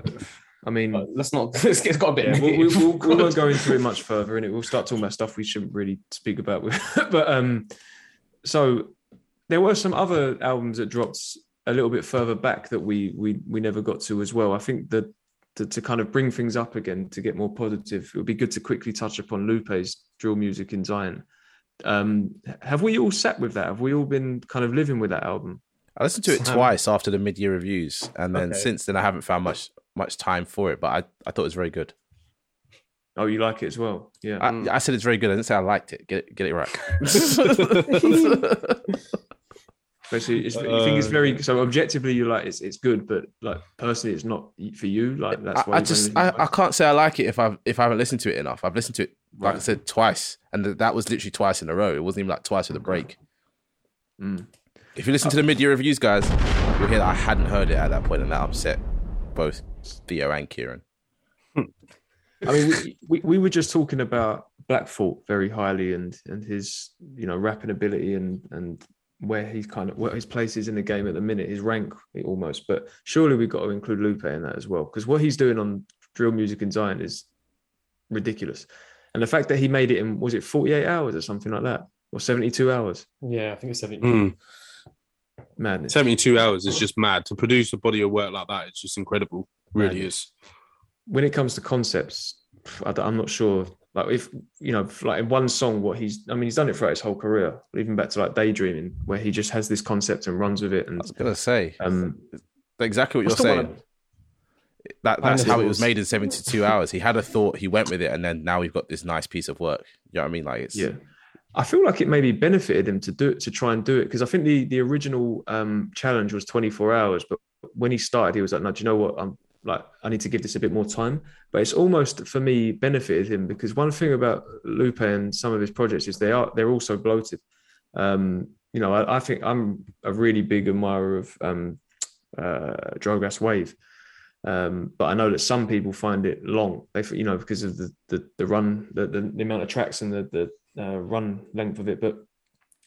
I mean, But let's not. it's got a bit. yeah, we, we, we'll, we won't go into it much further, and it we'll start talking about stuff we shouldn't really speak about. With, but um, so there were some other albums that dropped a little bit further back that we we we never got to as well. I think that to, to kind of bring things up again to get more positive, it would be good to quickly touch upon Lupe's drill music in Zion. Um, have we all sat with that? Have we all been kind of living with that album? I listened to it twice after the mid year reviews, and then Okay. since then I haven't found much much time for it. But I, I thought it was very good. Oh, you like it as well? Yeah. I, I said it's very good. I didn't say I liked it. Get it, get it right. Basically, it's, you think it's very so objectively. You're like it's it's good, but like personally, it's not for you. Like that's I, why I you've just I, I can't say I like it if I've if I haven't listened to it enough. I've listened to it like I said twice, and th- that was literally twice in a row. It wasn't even like twice with a break. Mm. If you listen to the mid year reviews, guys, you'll hear that I hadn't heard it at that point, and that upset both Theo and Kieran. I mean, we, we, we were just talking about Black Thought very highly and and his you know rapping ability and and where he's kind of where his place is in the game at the minute, his rank almost. But surely we've got to include Lupe in that as well because what he's doing on drill music in Zion is ridiculous. And the fact that he made it in was it 48 hours or something like that or 72 hours? Yeah, I think it's seventy. Mm. Madness. 72 hours is just mad. To produce a body of work like that, it's just incredible. Really Mad. is. when it comes to concepts, I, am not sure. Like if you know, like in one song, what he's I mean, he's done it throughout his whole career, even back to like daydreaming, where he just has this concept and runs with it. And I And was gonna say um, exactly what you're still wanna- saying. That that's how it was made in 72 hours. He had a thought, he went with it, and then now we've got this nice piece of work. You know what I mean? Like it's Yeah. I feel like it maybe benefited him to do it to try and do it because I think the the original um, challenge was 24 hours, but when he started, he was like, "No, do you know what? I'm like, I need to give this a bit more time." But it's almost for me benefited him because one thing about Lupe and some of his projects is they are they're also bloated. Um, you know, I, I think I'm a really big admirer of um, uh, Wave. Um, but I know that some people find it long. They, you know, because of the the, the run, the, the the amount of tracks and the the uh, run length of it. But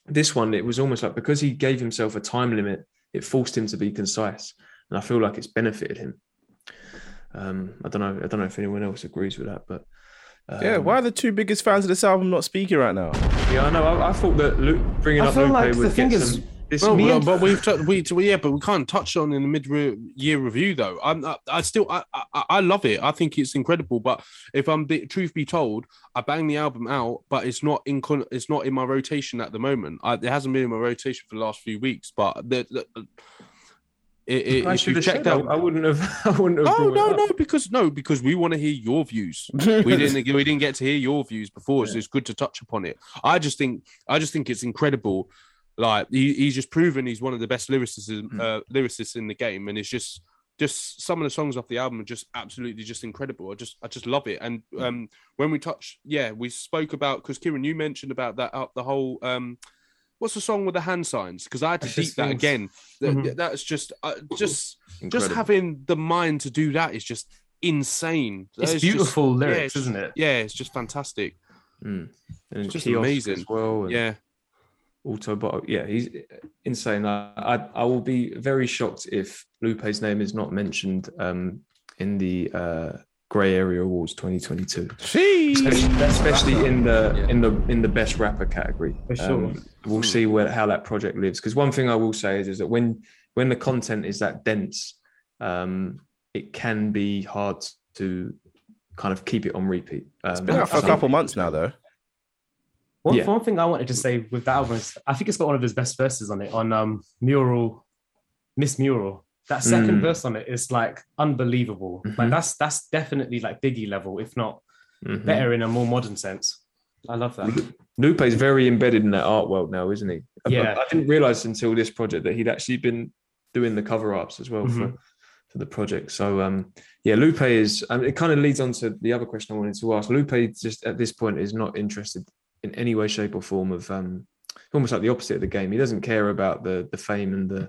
this one, it was almost like because he gave himself a time limit, it forced him to be concise, and I feel like it's benefited him. Um, I don't know. I don't know if anyone else agrees with that, but um, yeah. Why are the two biggest fans of this album not speaking right now? Yeah, I know. I, I thought that Luke, bringing I up feel Lupe like the would thing get is- some- this Well, well, and- but we've t- we t- yeah, but we can't touch on in the mid-year review though. I'm I, I still I, I I love it. I think it's incredible. But if I'm the truth be told, I bang the album out, but it's not in con- it's not in my rotation at the moment. I, it hasn't been in my rotation for the last few weeks. But the, the it, it, I should have checked out. I wouldn't have. I wouldn't have. Oh no no because no because we want to hear your views. we didn't we didn't get to hear your views before, so it's good to touch upon it. I just think I just think it's incredible. Like he, he's just proven he's one of the best lyricists Hmm. uh, lyricists in the game, and it's just just some of the songs off the album are just absolutely just incredible. I just I just love it. And Hmm. um, when we touched, yeah, we spoke about because Kieran, you mentioned about that uh, the whole um. What's the song with the hand signs? Because I had to Precious deep that Things. again. That- Mhm. That's just, uh, just, just having the mind to do that is just insane. It's just- beautiful yeah, lyrics, it's- isn't it? Yeah, it's just fantastic. Mm. And It's just amazing. as well. and Yeah, Autobot. Yeah, he's insane. I, I I will be very shocked if Lupe's name is not mentioned um, in the uh, Grey Area Awards 2022, especially, especially in the Yeah. in the in the best rapper category. Um, For sure. we'll see where how that project lives. Because one thing I will say is, is that when when the content is that dense, um, it can be hard to kind of keep it on repeat. Um, It's been out for a couple months now, though. One, Yeah. one thing I wanted to say with that album is I think it's got one of his best verses on it on um Mural, Miss Mural. That second Mm. verse on it is like unbelievable. Like Mhm. that's that's definitely like Biggie level, if not Mhm. better in a more modern sense. I love that. Lupe's very embedded in that art world now, isn't he? I- Yeah. I, didn't realize until this project that he'd actually been doing the cover ups as well for, Mhm. for the project. So, um, yeah, Lupe is, um, it kind of leads on to the other question I wanted to ask. Lupe just at this point is not interested in any way, shape, or form of um, almost like the opposite of the game. He doesn't care about the the fame and the,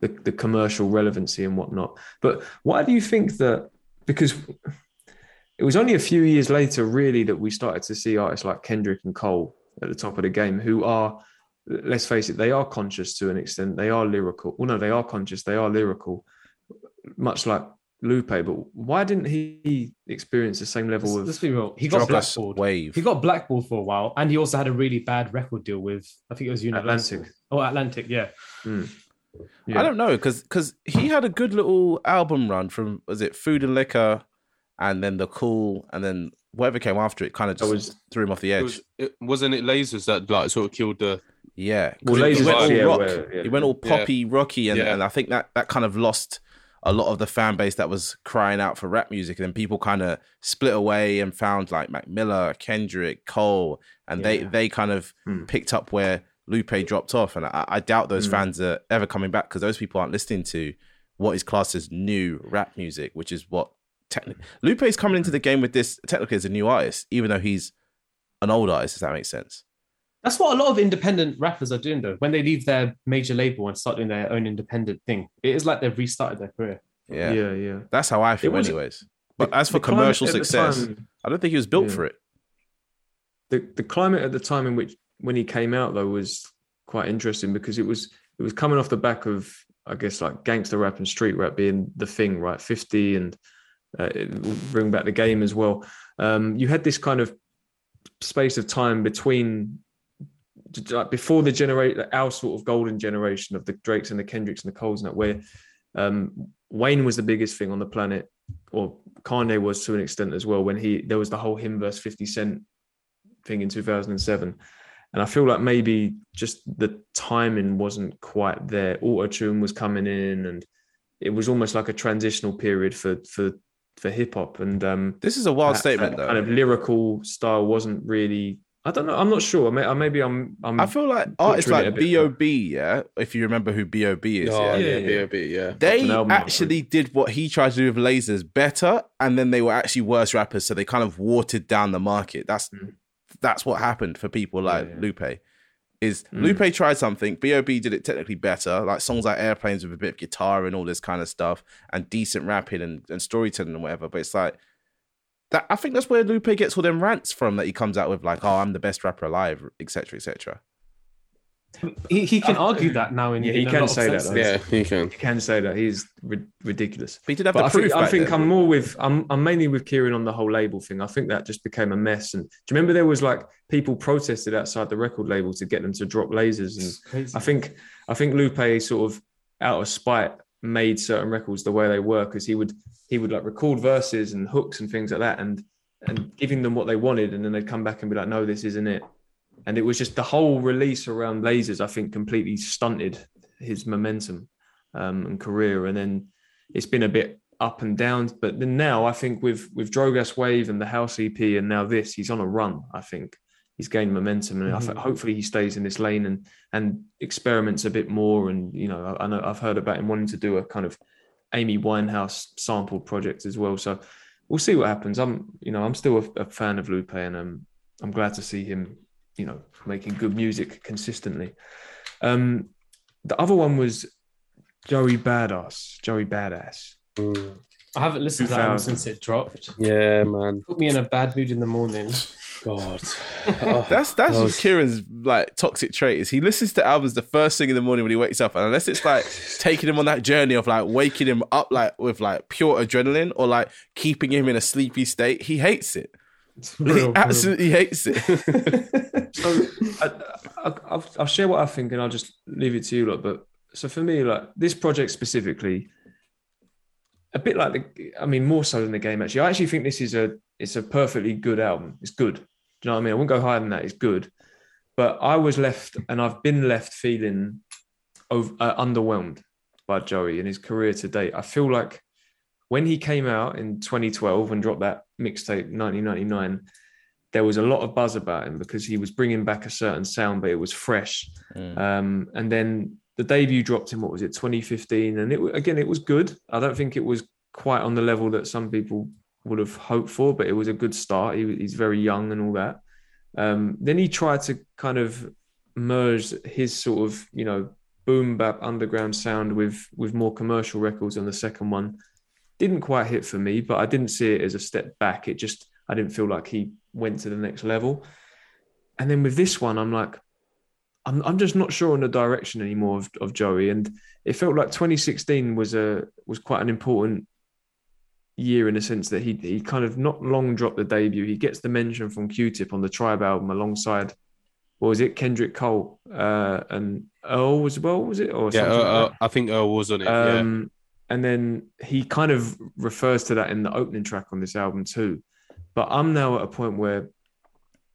the the commercial relevancy and whatnot. But why do you think that? Because it was only a few years later, really, that we started to see artists like Kendrick and Cole at the top of the game, who are, let's face it, they are conscious to an extent. They are lyrical. Well, no, they are conscious. They are lyrical, much like Lupe. But why didn't he experience the same level Let's, of? let's be real. He got Drogas blackballed. wave. He got blackballed for a while, and he also had a really bad record deal with I think it was Universal. Atlantic. Oh, Atlantic, yeah. Hmm. Hmm. I don't know because because he had a good little album run from was it Food and Liquor, and then the Cool, and then whatever came after it kind of just was- threw him off the it edge. was, it, wasn't it lasers that like sort of killed the? yeah, 'Cause Well, he- he Lasers went all yeah, rock. where- yeah. He went all Yeah. poppy, rocky, and, Yeah. and I think that that kind of lost a lot of the fan base that was crying out for rap music, and then people kind of split away and found like Mac Miller, Kendrick, Cole, and they Yeah. they kind of Hmm. picked up where Lupe dropped off, and I, I doubt those Hmm. fans are ever coming back because those people aren't listening to what is classed as new rap music, which is what technically Lupe is coming into the game with this technically as a new artist, even though he's an old artist. Does that make sense? That's what a lot of independent rappers are doing, though. When they leave their major label and start doing their own independent thing, it is like they've restarted their career. Yeah, yeah, yeah. that's how I feel, was- anyways. But The- as for commercial success, time- I don't think he was built Yeah. for it. the the climate at the time in which when he came out though was quite interesting because it was it was coming off the back of I guess like gangster rap and street rap being the thing, right? Fifty and uh, bring back the game as well. Um, you had this kind of space of time between like before the generate our sort of golden generation of the Drakes and the Kendricks and the Coles and that where um, Wayne was the biggest thing on the planet, or Kanye was to an extent as well. When he there was the whole him versus Fifty Cent thing in 2007. And I feel like maybe just the timing wasn't quite there. Auto tune was coming in, and it was almost like a transitional period for for for hip hop. And um, This is a wild that- statement, that though. Kind of lyrical style wasn't really. I don't know. I'm not sure. May- Maybe I'm. I'm I feel like artists butchering like B.O.B., yeah, if you remember who B.O.B. is, Oh, yeah, yeah, yeah, yeah, yeah, yeah. they an album, actually did what he tried to do with Lasers better, and then they were actually worse rappers, so they kind of watered down the market. That's Mm. That's what happened for people like yeah. Lupe. Is Mm. Lupe tried something, B.O.B. did it technically better, like songs like Airplanes with a bit of guitar and all this kind of stuff, and decent rapping and, and storytelling and whatever. But it's like that. I think that's where Lupe gets all them rants from that he comes out with, like, "Oh, I'm the best rapper alive," etc., etc. He, he can uh, argue that now. In, Yeah, he in a can lot of say that, senses. Yeah, he can. You can say that he's ri- ridiculous. But he did have But the I think. I think then. I'm more with I'm I'm mainly with Kieran on the whole label thing. I think that just became a mess. And do you remember there was like people protested outside the record label to get them to drop lasers? And I think I think Lupe sort of out of spite made certain records the way they were because he would he would like record verses and hooks and things like that and and giving them what they wanted and then they'd come back and be like no this isn't it and it was just the whole release around lasers I think completely stunted his momentum um, and career and then it's been a bit up and down but then now I think with with Drogas Wave and the House EP and now this he's on a run I think he's gained momentum and I think hopefully he stays in this lane and and experiments a bit more. And you know, I, I know I've heard about him wanting to do a kind of Amy Winehouse sample project as well. So we'll see what happens. I'm, you know, I'm still a, a fan of Lupe, and um, I'm glad to see him, you know, making good music consistently. Um, the other one was Joey Badass. Joey Badass. I haven't listened to that album since it dropped. Yeah, man. Put me in a bad mood in the morning. God. That's that's Oh. what Kieran's like toxic trait is. He listens to albums the first thing in the morning when he wakes up, and unless it's like taking him on that journey of like waking him up like with like pure adrenaline or like keeping him in a sleepy state, he hates it. He absolutely hates it. so I, I, I'll, I'll share what I think and I'll just leave it to you lot. But so for me, like this project specifically, a bit like the, I mean, more so than the game. Actually, I actually think this is a it's a perfectly good album. It's good. Do you know what I mean? I wouldn't go higher than that. It's good. But I was left, and I've been left feeling over, uh, underwhelmed by Joey in his career to date. I feel like when he came out in 2012 and dropped that mixtape 1999 there was a lot of buzz about him because he was bringing back a certain sound, but it was fresh. Um, and then the debut dropped in what was it, 2015, and it again it was good. I don't think it was quite on the level that some people would have hoped for, but it was a good start. He, he's very young and all that. Um, then he tried to kind of merge his sort of you know boom bap underground sound with with more commercial records on the second one. Didn't quite hit for me, but I didn't see it as a step back. It just I didn't feel like he went to the next level. And then with this one, I'm like, I'm, I'm just not sure on the direction anymore of, of Joey. And it felt like 2016 was a was quite an important year in the sense that he he kind of not long dropped the debut. He gets the mention from Q-Tip on the Tribe album alongside, what was it, Kendrick Cole uh, and Earl as well, was it? Or Yeah, something like I think Earl was on it. yeah. And then he kind of refers to that in the opening track on this album too. But I'm now at a point where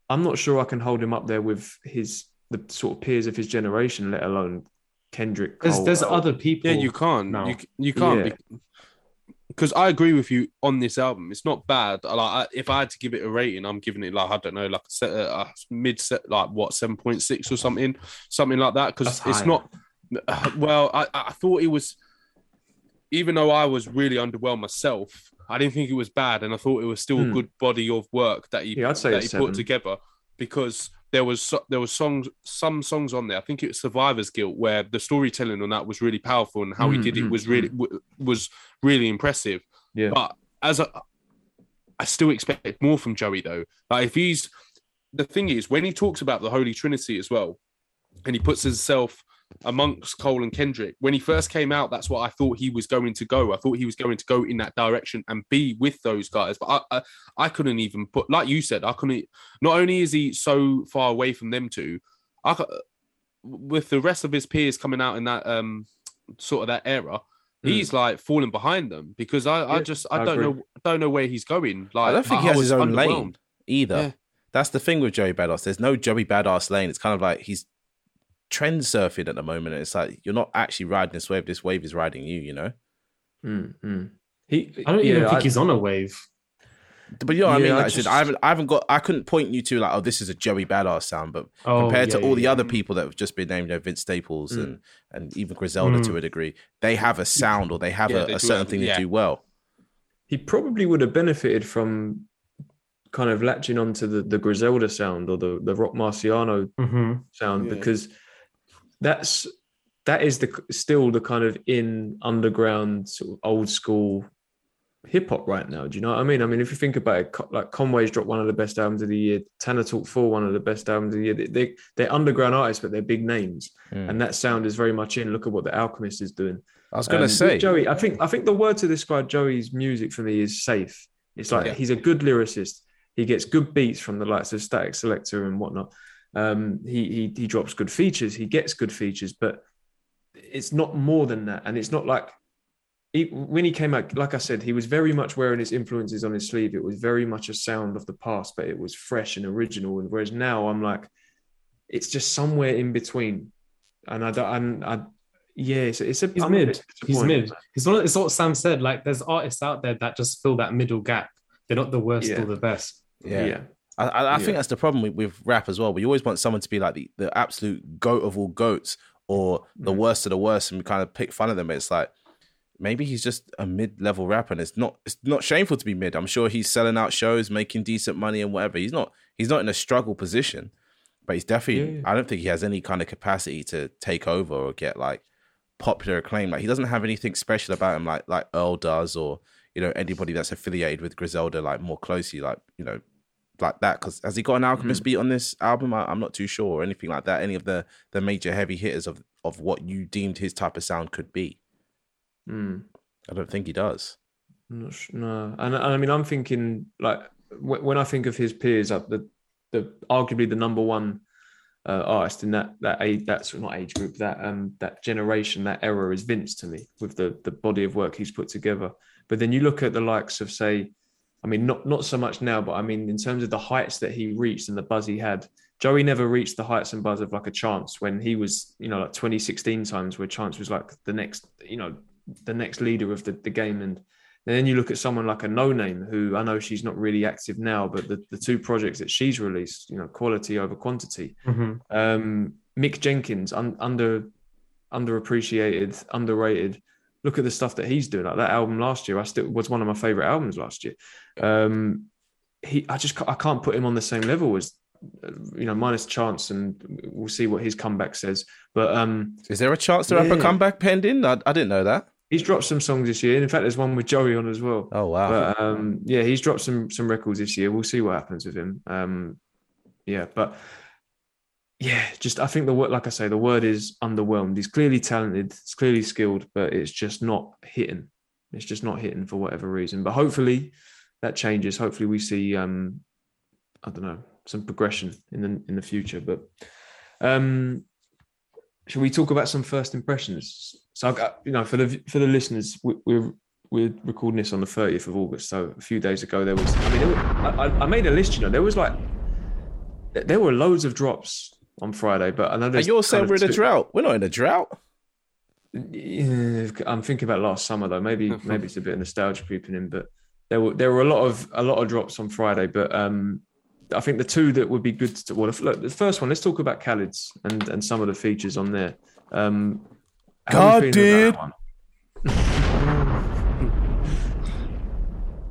I'm not sure I can hold him up there with his the sort of peers of his generation, let alone Kendrick. There's Cole, there's Earl. other people. Yeah, you can't. No. You, you can't. Yeah. Because I agree with you on this album. It's not bad. Like, I, if I had to give it a rating, I'm giving it like I don't know, like a, set, uh, a mid set, like what seven point six or something, something like that. Because it's high. not. Uh, well, I, I thought it was. Even though I was really underwhelmed myself, I didn't think it was bad, and I thought it was still a Hmm. good body of work that he Yeah, that he put together. Because there was there was songs some songs on there. I think it was Survivor's Guilt where the storytelling on that was really powerful and how he Mm, did it mm, was really w- was really impressive. Yeah. But as a, I still expect more from Joey though. Like if he's the thing is when he talks about the Holy Trinity as well, and he puts himself amongst Cole and Kendrick. When he first came out, that's what I thought he was going to go. I thought he was going to go in that direction and be with those guys. But I, I, I couldn't even put, like you said, I couldn't. Not only is he so far away from them two, I with the rest of his peers coming out in that um sort of that era. He's like falling behind them because I, I Hmm. Just I, I don't agree. know don't know where he's going. Like I don't think he has his own lane either. Yeah. That's the thing with Joey Badass. There's no Joey Badass lane. It's kind of like he's trend surfing at the moment. It's like you're not actually riding this wave. This wave is riding you. You know. Mm, mm. He, I don't even think I- he's on a wave. But you know what I mean? Yeah, I Like I, said, just- I haven't, I haven't got, I couldn't point you to like, oh, this is a Joey Badass sound. But Oh, compared to all yeah, the yeah. other people that have just been named, you know, Vince Staples Mm. and and even Griselda to Mm. a degree, they have a sound or they have Yeah, a, they a certain have- thing yeah. they do well. he probably would have benefited from kind of latching onto the, the Griselda sound or the, the Roc Marciano hmm sound Yeah. because that's that is the still the kind of in underground sort of old school hip hop right now. Do you know what I mean? I mean, if you think about it, like Conway's dropped one of the best albums of the year, Tana Talk Four one of the best albums of the year. They, they they're underground artists, but they're big names, Mm. and that sound is very much in. Look at what the Alchemist is doing. I was gonna Um, say, Joey. I think I think the word to describe Joey's music for me is safe. It's like Yeah. he's a good lyricist. He gets good beats from the likes of Statik Selektah and whatnot. Um, he he he drops good features. He gets good features, but it's not more than that. And it's not like he, when he came out. Like I said, he was very much wearing his influences on his sleeve. It was very much a sound of the past, but it was fresh and original. And whereas now I'm like, it's just somewhere in between. And I don't. And I, yeah, it's, it's a. He's I'm mid. bit He's mid. He's one. Of, it's what Sam said. Like, there's artists out there that just fill that middle gap. They're not the worst Yeah. or the best. yeah, yeah. I, I, I Yeah. think that's the problem with, with rap as well. We always want someone to be like the, the absolute goat of all goats or the Mm. worst of the worst, and we kind of pick fun of them. It's like maybe he's just a mid level rapper, and it's not it's not shameful to be mid. I'm sure he's selling out shows, making decent money, and whatever. He's not he's not in a struggle position, but he's definitely. Yeah, yeah. I don't think he has any kind of capacity to take over or get like popular acclaim. Like he doesn't have anything special about him, like like Earl does, or you know anybody that's affiliated with Griselda like more closely, like you know like that. Because has he got an Alchemist beat on this album? I, I'm not too sure or anything like that. Any of the the major heavy hitters of of what you deemed his type of sound could be. Mm. I don't think he does. I'm not su- no, and, and I mean, I'm thinking like w- when I think of his peers, up the the arguably the number one uh, artist in that that age, that's not age group, that um that generation, that era is Vince to me with the the body of work he's put together. But then you look at the likes of say, I mean, not not so much now, but I mean in terms of the heights that he reached and the buzz he had. Joey never reached the heights and buzz of like a Chance when he was, you know, like 2016 times where Chance was like the next, you know, the next leader of the, the game. And then you look at someone like a Noname who I know she's not really active now, but the, the two projects that she's released, you know, quality over quantity. Mhm. Um, Mick Jenkins, un, under underappreciated, underrated. Look at the stuff that he's doing. Like that album last year, I still was one of my favorite albums last year. Um, he, I just I can't put him on the same level as uh, you know, minus chance, and we'll see what his comeback says. But um, Is there a chance to have a Yeah. comeback pending? I, I didn't know that. he's dropped some songs this year. In fact, there's one with Joey on as well. Oh wow. But um, yeah, he's dropped some some records this year. We'll see what happens with him. Um, yeah, but yeah, just I think the word, like I say, the word is underwhelmed. He's clearly talented, he's clearly skilled, but it's just not hitting. It's just not hitting for whatever reason. But hopefully that changes. Hopefully we see um, I don't know some progression in the in the future. But um, shall we talk about some first impressions? So I've got you know for the for the listeners, we, we're we're recording this on the 30th of August. So a few days ago, there was, I mean, I, I- I made a list, you know, there was like, there were loads of drops on Friday, but I know Are there's. you all saying we're of in a drought? We're not in a drought. Yeah, I'm thinking about last summer though. Maybe maybe it's a bit of nostalgia creeping in, but there were there were a lot of a lot of drops on Friday. But um, I think the two that would be good to well, look, the first one. Let's talk about Khaled's and and some of the features on there. Um, how are you God feeling did.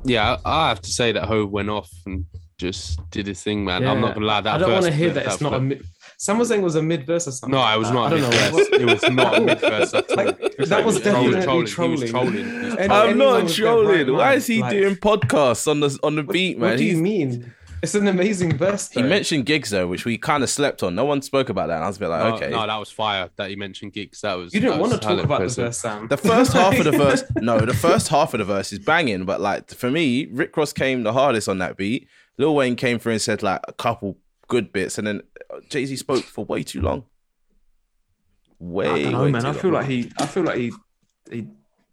Yeah, I I have to say that Hove went off and just did his thing, man. I'm not gonna lie. That I don't want to verse- hear that. It's not a verse- mid. Sam was saying it was a mid verse or something. No, I was not. I a don't know. mid-verse. What- It was not a mid verse. Like, that was He trolling, definitely trolling. trolling. Was trolling. He Any- I'm not with trolling. Why is he like- doing podcasts on the on the beat, man? What do He's- you mean? It's an amazing verse. He mentioned gigs though, which we kind of slept on. No one spoke about that. And I was a bit like, No, okay. no, that was fire. That he mentioned gigs. That was. You didn't want to talk hella about the verse, Sam. The first half of the verse, no, the first half of the verse is banging, but like for me, Rick Ross came the hardest on that beat. Lil Wayne came through and said like a couple good bits, and then uh, Jay Z spoke for way too long. Way, I don't know, way man. too I feel long. like he. I feel like he. He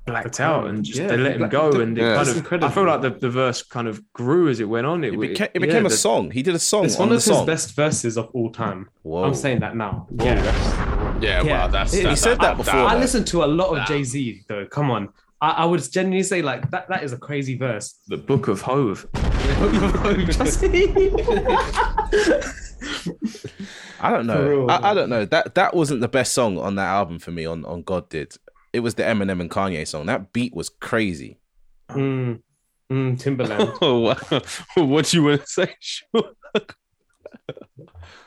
blacked out and just Yeah, they let him black- go the- and it Yeah. kind of incredible. I feel like the, the verse kind of grew as it went on. It, It, it- beca- it yeah, became a the- song. He did a song It's on one the of his best verses of all time. Whoa. I'm saying that now. Whoa, yeah. Yeah, Yeah. well, that's He that, said that before, I though. listened to a lot of Jay Z though. Come on, I, I would genuinely say like that. That is a crazy verse. the Book of Hove. I don't know. real, I, I don't know. That that wasn't the best song on that album for me. On on God did. It was the Eminem and Kanye song. That beat was crazy. mm, mm, Timbaland. Oh, wow. what do you want to say? Sure.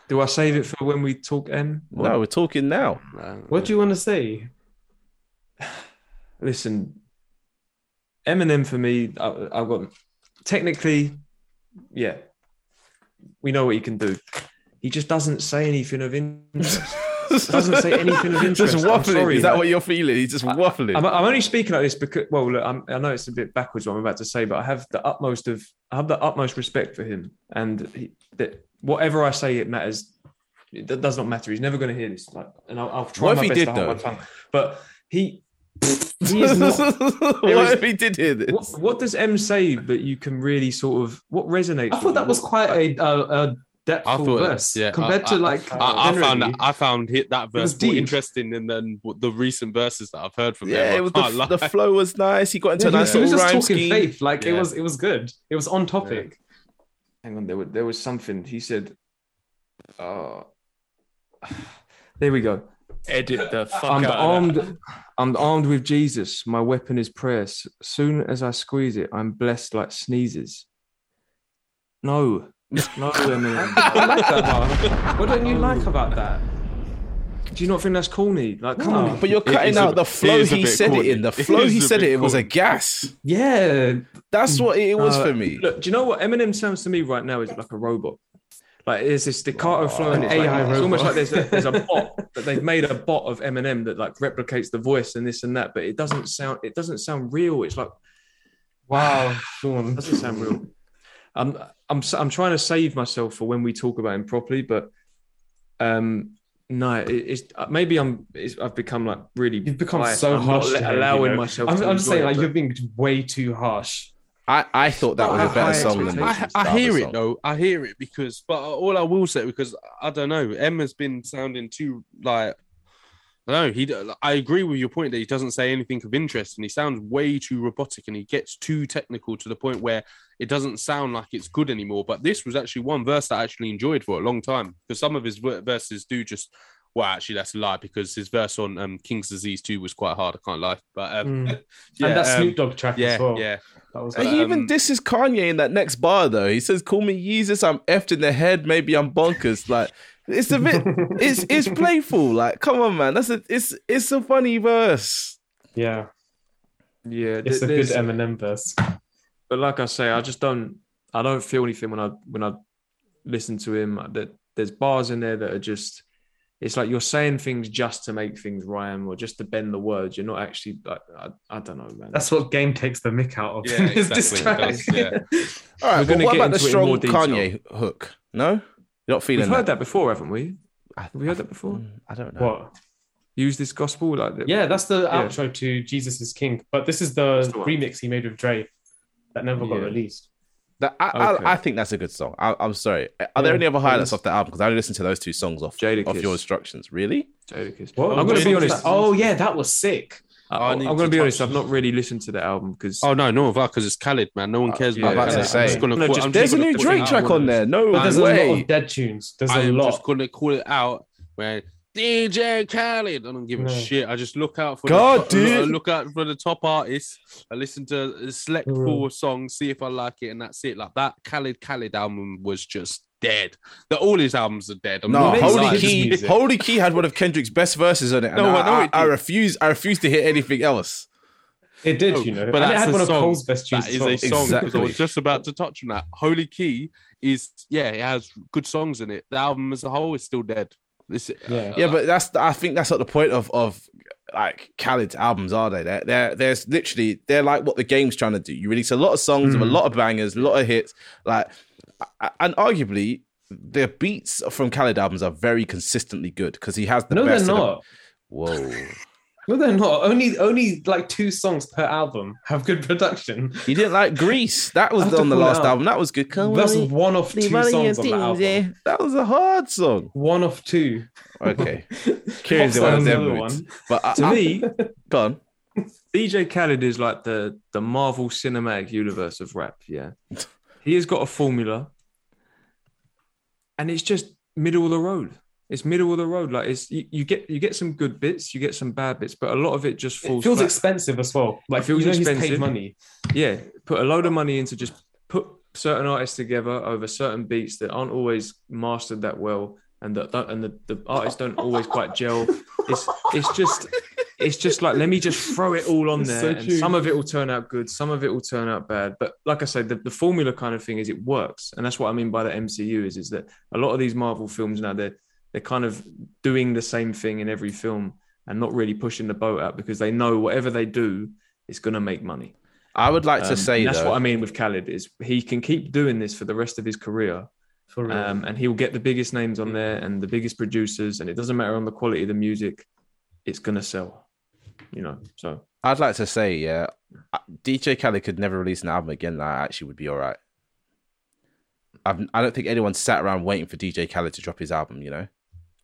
Do I save it for when we talk M? No, we're talking now. what do you want to say? Listen, Eminem for me, I, I've got technically, yeah, we know what he can do. He just doesn't say anything of interest. doesn't say anything of interest. Just waffling. sorry, Is that what you're feeling? He's just waffling. I'm, I'm only speaking like this because, well, look, I'm, I know it's a bit backwards what I'm about to say, but I have the utmost of, I have the utmost respect for him, and he, that whatever I say, it matters. It does not matter. He's never going to hear this. Like, and I'll, I'll try What if my he best did, to hold my tongue. But he, he is not. what is- if he did hear this? What, what does M say that you can really sort of what resonates? I with thought you? that was quite a, a, a depthful I thought, verse yeah, compared I- to I- like. I, I found that I found hit that verse more deep. interesting than, than the recent verses that I've heard from yeah, him. it was I can't the, the flow was nice. He got into Yeah, a he, nice was, he was just rhyme talking scheme. faith. Like it was, it was good. It was on topic. Hang on, there was there was something he said. Uh, there we go. Edit the fuck I'm out of armed. I'm armed with Jesus. My weapon is prayer. S- Soon as I squeeze it, I'm blessed like sneezes. No, no, Eminem. I like that. Bar. What don't you like about that? Do you not think that's corny? Like, come No. on. But you're cutting is a- out the flow he said corny. it in. The flow he said it, it was a gas. Yeah, That's what it was Uh, for me. Look, do you know what Eminem sounds to me right now is like a robot. Like there's this staccato flow, and An it's, like, it's almost like there's a, there's a bot that they've made a bot of Eminem that like replicates the voice and this and that, but it doesn't sound it doesn't sound real. It's like wow, Sean. doesn't sound real. I'm I'm I'm trying to save myself for when we talk about him properly, but um no, it, it's maybe I'm it's, I've become like really You've become biased. so I'm harsh. to him, allowing you know? myself. I'm, I'm just saying, it, like but- you're being way too harsh. I, I thought that was a High better song than expectations. I, the I hear it song. though. I hear it because, but all I will say because I don't know, Emma's been sounding too like. no. He. I agree with your point that he doesn't say anything of interest, and he sounds way too robotic, and he gets too technical to the point where it doesn't sound like it's good anymore. But this was actually one verse that I actually enjoyed for a long time because some of his verses do just. Well, actually, that's a lie because his verse on um, King's Disease 2 was quite hard. I can't lie, but um, Mm. yeah, and that um, Snoop Dogg track yeah, as well. yeah. That was And like, even Um, disses Kanye in that next bar though. He says, "Call me Jesus. I'm effed in the head. Maybe I'm bonkers." Like it's a bit, it's it's playful. Like come on, man. That's a it's it's a funny verse. yeah, yeah, it's a there's- good Eminem verse. but like I say, I just don't I don't feel anything when I when I listen to him. That there's bars in there that are just it's like you're saying things just to make things rhyme or just to bend the words. You're not actually like I, I don't know, man. That's what Game takes the mick out of. Yeah, exactly, it does, yeah. All right, We're but gonna what get about the into it in strong more. Kanye hook? No, you're not feeling We've that. heard that before, haven't we? I- Have we heard that before? Mm, I don't know. What? Use this gospel like that. Yeah, that's the Yeah. outro to Jesus is King. But this is the the remix he made with Dre that never got Yeah. released. That, I, Okay. I, I think that's a good song. I, I'm sorry. Are there any other highlights it is. off the album? Because I only listened to those two songs off, Jadakiss. off your instructions. Really? Jadakiss. What? I'm going to be Jadakiss. honest. Oh yeah, that was sick. Uh, I, Oh, I I'm going to to be touch- honest. I've not really listened to the album because Oh no, no, because it's Khaled, man. No one uh, cares yeah, about yeah, that. I'm just gonna No, call, just- There's just a new Drake track on there. No But there's a way. lot of dead tunes. There's a I'm lot. just gonna call it out when DJ Khaled. I don't give a No. shit. I just look out for God, the, dude. I look out for the top artists. I listen to select Mm. four songs, see if I like it, and that's it. Like that Khaled Khaled album was just dead. The all his albums are dead. I'm No, Holy Key. Holy Key had one of Kendrick's best verses on it. And No, I, I know I, it I did. refuse. I refuse to hear anything else. It did, No, you know. but and it that's had a one of song. Cole's best tunes. That is as well. a song because I was just about to touch on that. Holy Key is yeah, it has good songs in it. The album as a whole is still dead. This, Yeah. Yeah, but that's I think that's not the point of of like Khaled's albums, are they? They're, they're there's literally they're like what the game's trying to do. You release a lot of songs with a hmm. lot of bangers, a lot of hits, like and arguably the beats from Khaled albums are very consistently good because he has the no, best. they're of the- not. Whoa. No, they're not. Only only like two songs per album have good production. You didn't like Greece. That was I have to on the last out. album. That was good. Come That's on, one of two songs in on that things, yeah. album. That was a hard song. One of two. Okay. Curious Popstar one of the them other one. But I, To I- me, go on. DJ Khaled is like the the Marvel Cinematic Universe of rap. Yeah, he has got a formula, and it's just middle of the road. It's middle of the road. Like it's you, you get you get some good bits, you get some bad bits, but a lot of it just It falls. feels flat. expensive as well. Like It feels you know expensive. money. yeah, put a load of money into just put certain artists together over certain beats that aren't always mastered that well, and that that- and the, the artists don't always quite gel. It's it's just it's just like let me just throw it all on It's there, so and some of it will turn out good, some of it will turn out bad. But like I said, the, the formula kind of thing is it works, and that's what I mean by the MCU is is that a lot of these Marvel films now they're they're kind of doing the same thing in every film and not really pushing the boat out because they know whatever they do is going to make money. I would like to Um, say that's though, what I mean with Khaled is he can keep doing this for the rest of his career, For real. um, and he will get the biggest names on there and the biggest producers, and it doesn't matter on the quality of the music, it's gonna sell, you know. So I'd like to say, yeah, uh, DJ Khaled could never release an album again. That actually would be all right. I've, I don't think anyone sat around waiting for DJ Khaled to drop his album. You know,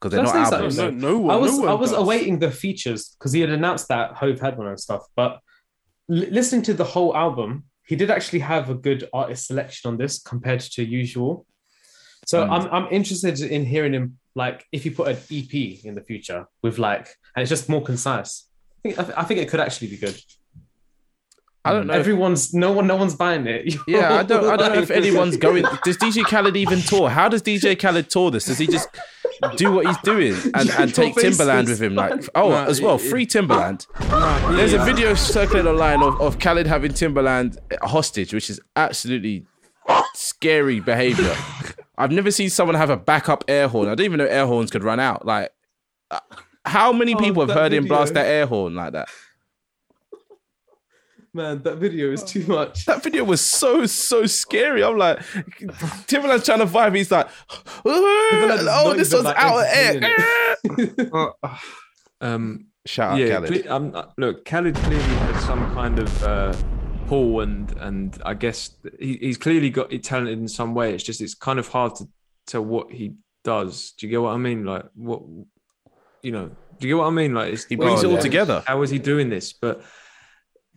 because they're That's not nice that albums. was- No, no one. I was no one I was does. awaiting the features because he had announced that Hove had one and stuff. But l- listening to the whole album, he did actually have a good artist selection on this compared to usual. So Mm. I'm I'm interested in hearing him like if you put an EP in the future with like and it's just more concise. I think I, th- I think it could actually be good. I don't know. if- Everyone's no one no one's buying it. yeah, I don't. I don't know if anyone's going. Does DJ Khaled even tour? How does DJ Khaled tour this? Does he just do what he's doing and, and take Timbaland with him? Like, oh, as well, it- free Timbaland. There's a video circulating online of, of Khaled having Timbaland hostage, which is absolutely scary behavior. I've never seen someone have a backup air horn. I don't even know air horns could run out. Like, uh, how many Oh, people have that heard him blast that air horn like that? Man, that video is too much. That video was so so scary. I'm like, Timbaland's trying to vibe. He's like, oh, this even, one's like, out of air. um, Shout out yeah, Khaled. cle- um, uh, look, Khaled clearly has some kind of uh, pull, and and I guess he, he's clearly got it talented in some way. It's just it's kind of hard to tell what he does. Do you get what I mean? Like what you know? Do you get what I mean? Like it's, He brings Oh, it all yeah. together. How is he doing this? But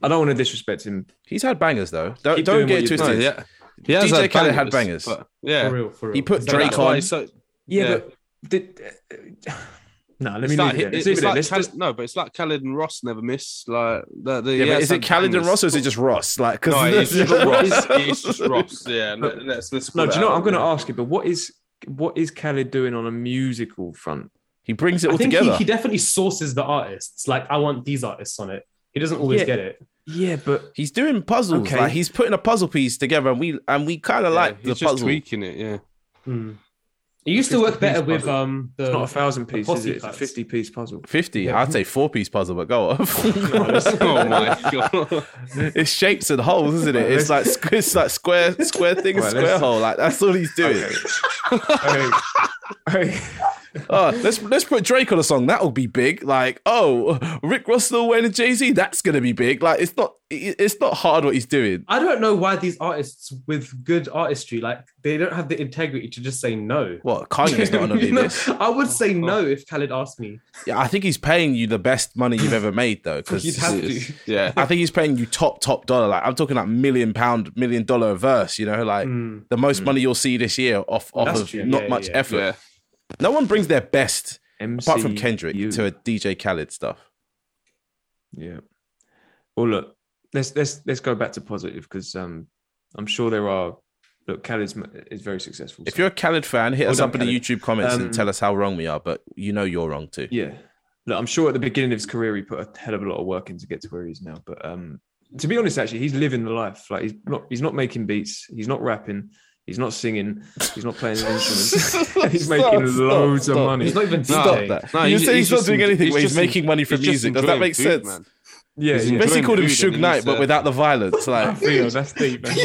I don't want to disrespect him. He's had bangers though. Don't, Keep don't doing get what it you're twisted. No, yeah. He has DJ had Khaled had bangers. but- yeah. For real, for real. He put Is that Drake why on. he's so. Yeah, Yeah. but did, uh, no, let me It's leave like, it there. Let's it's leave it there. like Let's Khaled, just- no, but it's like Khaled and Ross never miss. Like the, the, Yeah, he but is it had Khaled and. Ross or is it just Ross? Like, cause No, it's just Ross. It's just Ross. Yeah, let- let's let's. No, do it you know? out. I'm going to ask you, but what is what is Khaled doing on a musical front? he brings it I all think he, together. he definitely sources the artists. Like, I want these artists on it. He doesn't always Yeah. get it. Yeah, but He's doing puzzles. Okay. Like he's putting a puzzle piece together, and we and we kind of Yeah, like he's the just puzzle. tweaking it. Yeah. Hmm. It used to work better piece with puzzle. um the it's not a thousand pieces, is it? It's a 50 piece puzzle. Fifty. Yeah. I'd say four piece puzzle, but go off. oh my god. it's shapes and holes, isn't it? It's like it's like square square thing, Right, square hole. Like that's all he's doing. hey, hey, Oh, let's let's put Drake on a song. That'll be big. Like, oh, Rick Ross still wearing Jay Z. That's gonna be big. Like, it's not it's not hard what he's doing. I don't know why these artists with good artistry, like they don't have the integrity to just say no. What Kanye's not gonna You do this. I would say no if Khaled asked me. Yeah, I think he's paying you the best money you've ever made though, because You'd have to. Yeah. I think he's paying you top top dollar. Like I'm talking like million pound, million dollar verse. You know, like Mm. the most money you'll see this year off off That's of true. not Yeah, much yeah, effort. Yeah. No one brings their best apart from. Kendrick to a DJ Khaled stuff. Yeah. Well, look, let's let's let's go back to positive because um, I'm sure there are. Look, Khaled's m- is very successful. If so- you're a Khaled fan, hit Well us done, up in the YouTube comments Um, and tell us how wrong we are. But you know you're wrong too. yeah, look, I'm sure at the beginning of his career he put a hell of a lot of work in to get to where he is now. But um, to be honest, actually, he's living the life. Like he's not he's not making beats. He's not rapping. He's not singing. He's not playing an instrument. he's making stop, loads stop. of money. He's not even Stop that. No, you say he's, he's not doing en- anything he's where he's just en- making money from he's just music. Does that make food, sense? man. yeah, he's yeah. Basically called him food Suge Knight, he's, but uh, without the violence. Like, Theo, that's deep, man.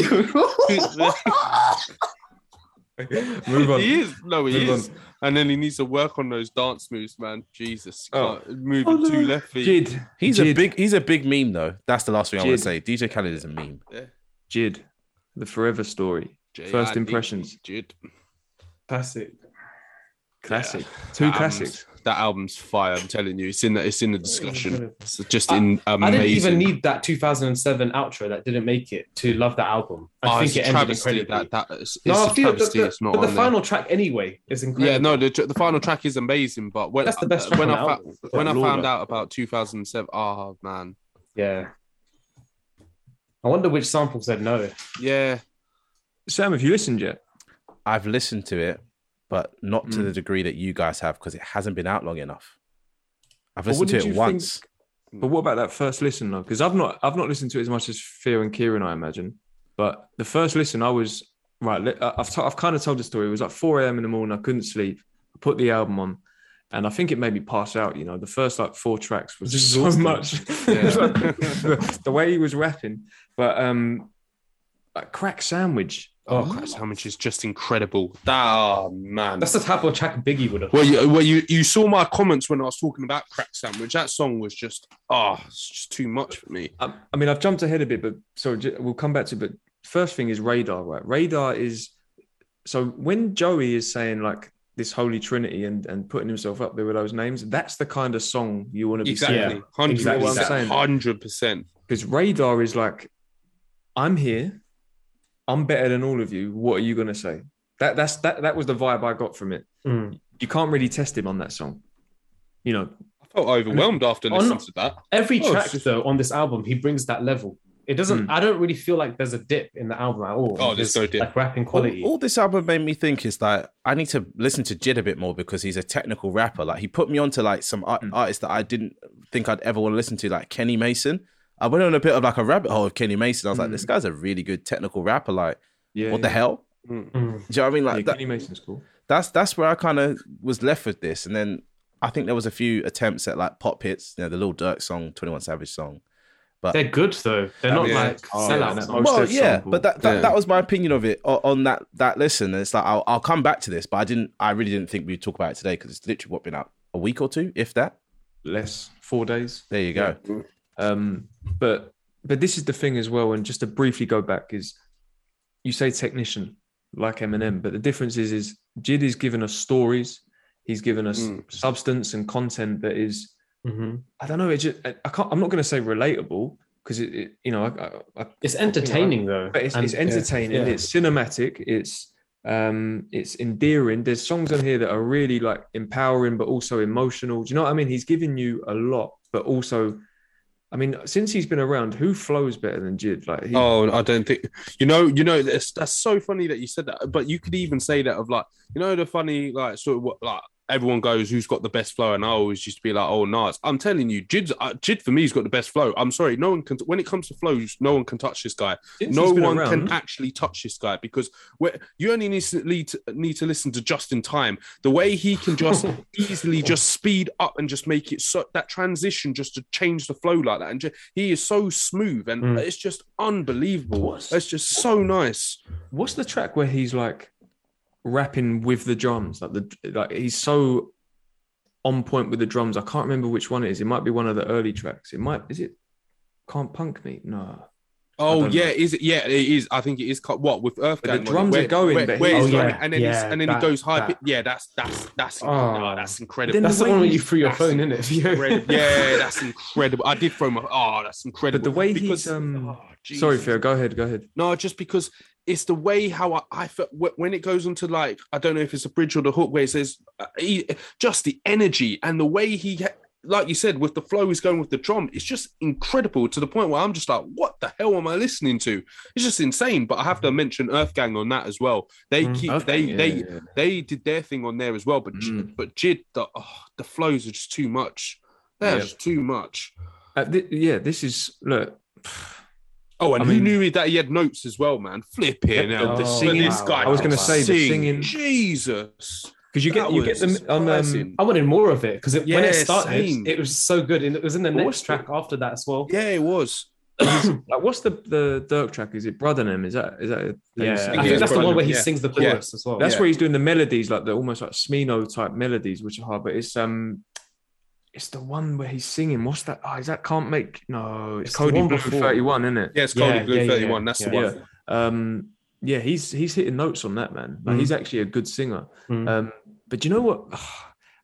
Move on. He is. No, he Move is. And then he needs to work on those dance moves, man. Jesus. Oh. Can't- Moving two left feet. JID. He's a big he's a big meme though. That's the last thing I want to say. DJ Khaled is a meme. Yeah. JID. The forever story. J- First impressions. he did. Classic. Classic. Two That classics. album's- That album's fire. I'm telling you, it's in the it's in the discussion. It's just I- in. I didn't even need that 2007 outro that didn't make it to love that album. I Oh, think it a ended travesty. incredibly. That that is, it's no, I a feel that travesty. the, it's not but the on there. final track anyway is incredible. Yeah, no, the, the final track is amazing, but when That's the best track when on I fa- album. when I found out about 2007, oh ah, man, Yeah. I wonder which sample said no. yeah, Sam, have you listened yet? I've listened to it, but not to Mm. the degree that you guys have because it hasn't been out long enough. I've listened to it you once. But what about that first listen though? Because I've not I've not listened to it as much as Theo and Kieran, I imagine. But the first listen, I was right. I- I've t- I've kind of told the story. It was like 4 a.m. in the morning. I couldn't sleep. I put the album on, and I think it made me pass out. You know, the first like four tracks was Just so exhausting. much. Yeah. the, the way he was rapping, but um, like crack sandwich. Oh, Crack Sandwich is just incredible. That, oh man. That's the type of track Biggie would have. well, you, well, you you saw my comments when I was talking about Crack Sandwich. That song was just oh, it's just too much for me. I, I mean, I've jumped ahead a bit, but j- we'll come back to. it, But first thing is Raydar, right? Raydar is so when Joey is saying like this holy trinity and and putting himself up there with those names, that's the kind of song you want to be Exactly, singing. hundred Exactly what I'm saying. percent, hundred percent. Because Raydar is like, I'm here, I'm better than all of you. What are you gonna say? That that's that that was the vibe I got from it. Mm. You can't really test him on that song. You know, I felt overwhelmed after On- listening to that. Every Oh, track just- though on this album, he brings that level. It doesn't. Mm. I don't really feel like there's a dip in the album at all. Oh, there's no dip. Like rapping All, quality. all this album made me think is that I need to listen to JID a bit more because he's a technical rapper. Like he put me onto like some art- Mm. artists that I didn't think I'd ever want to listen to, like Kenny Mason. I went on a bit of like a rabbit hole of Kenny Mason. I was like, Mm. this guy's a really good technical rapper. Like, yeah. what the hell? Mm. Do you know what I mean? Yeah, Like that, Kenny Mason's cool. that's that's where I kind of was left with this, and then I think there was a few attempts at like pop hits, you know, the Lil Durk song, Twenty One Savage song. But they're good though. They're not Yeah. like Oh, sellouts. yeah, well, yeah, sample. but that that, Yeah. that was my opinion of it on, on that that listen. And it's like I'll, I'll come back to this, but I didn't. I really didn't think we'd talk about it today because it's literally what been out a week or two, if that. Less four days. There you go. Um, but but this is the thing as well, and just to briefly go back is you say technician like Eminem, but the difference is is JID is giving us stories, he's given us Mm. substance and content that is Mhm. I don't know, it just I can't I'm not gonna say relatable because it, it you know I, I, I It's entertaining though. but it's, And- it's entertaining, yeah. it's cinematic, it's um it's endearing. There's songs on here that are really like empowering but also emotional. Do you know what I mean? He's giving you a lot, but also I mean, since he's been around, who flows better than JID? Like he, Oh, I don't think you know. You know, that's, that's so funny that you said that. But you could even say that of like, you know, the funny like sort of what like everyone goes, who's got the best flow, and I always used to be like, oh, Nas. I'm telling you, JID's uh, JID for me has got the best flow. I'm sorry, no one can. When it comes to flows, no one can touch this guy. since no one around, can actually touch this guy because where you only need to, need to need to listen to just in time. The way he can just easily just speed up and just make it so that transition just to change the flow like that, and ju- he is so smooth and Mm. it's just unbelievable. What's- It's just so nice. What's the track where he's like rapping with the drums? Like the like he's so on point with the drums. I can't remember which one it is. It might be one of the early tracks. It might is it Can't Punk Me? No. Oh yeah, know. is it? Yeah, it is. I think it is. What with Earth the Gang it, drums are going, where, but where Oh, going, yeah, and then yeah, and then that- he goes high. that. Yeah, that's that's that's Oh. oh, that's incredible. Then That's the the one where you threw your phone in it. yeah, that's incredible. I did throw my. Oh, that's incredible. But the way because, he's um oh, sorry. Phil, go ahead, go ahead. No, just because it's the way how I, I felt when it goes into like I don't know if it's a bridge or the hook where it says uh, he, just the energy and the way he, like you said, with the flow he's going with the drum, it's just incredible to the point where I'm just like, what the hell am I listening to? It's just insane. But I have to mention Earth Gang on that as well. They Mm, keep Earth they Gang, they yeah, yeah. they did their thing on there as well. But Mm. but JID, the oh, the flows are just too much. They're Yeah. just too much. Uh, thi- yeah, this is look. Oh, and I who mean- knew that he had notes as well, man? Flipping Yeah, hell. the singing- This guy I was gonna can say the singing- Jesus. Because you get you get them on um. I wanted more of it because when Yeah, it started, same. it was so good, and it was in the But next what's the- track after that as well. Yeah, it was. like what's the the Durk track? Is it Bruddanem? Is that is that? how Yeah, I think it's that's the one where he yeah. sings the Yeah. as well. That's Yeah. where he's doing the melodies, like the almost like Smino type melodies, which are hard. But it's um, it's the one where he's singing. What's that? Oh, is that can't make? No, it's, It's Kody Blu before. Thirty One, isn't it? Yeah, it's Yeah, Kody Blu yeah, yeah, 31. That's the yeah. one. Um, yeah, he's he's hitting notes on that man. Like, Mm. He's actually a good singer. Mm. Um, but you know what?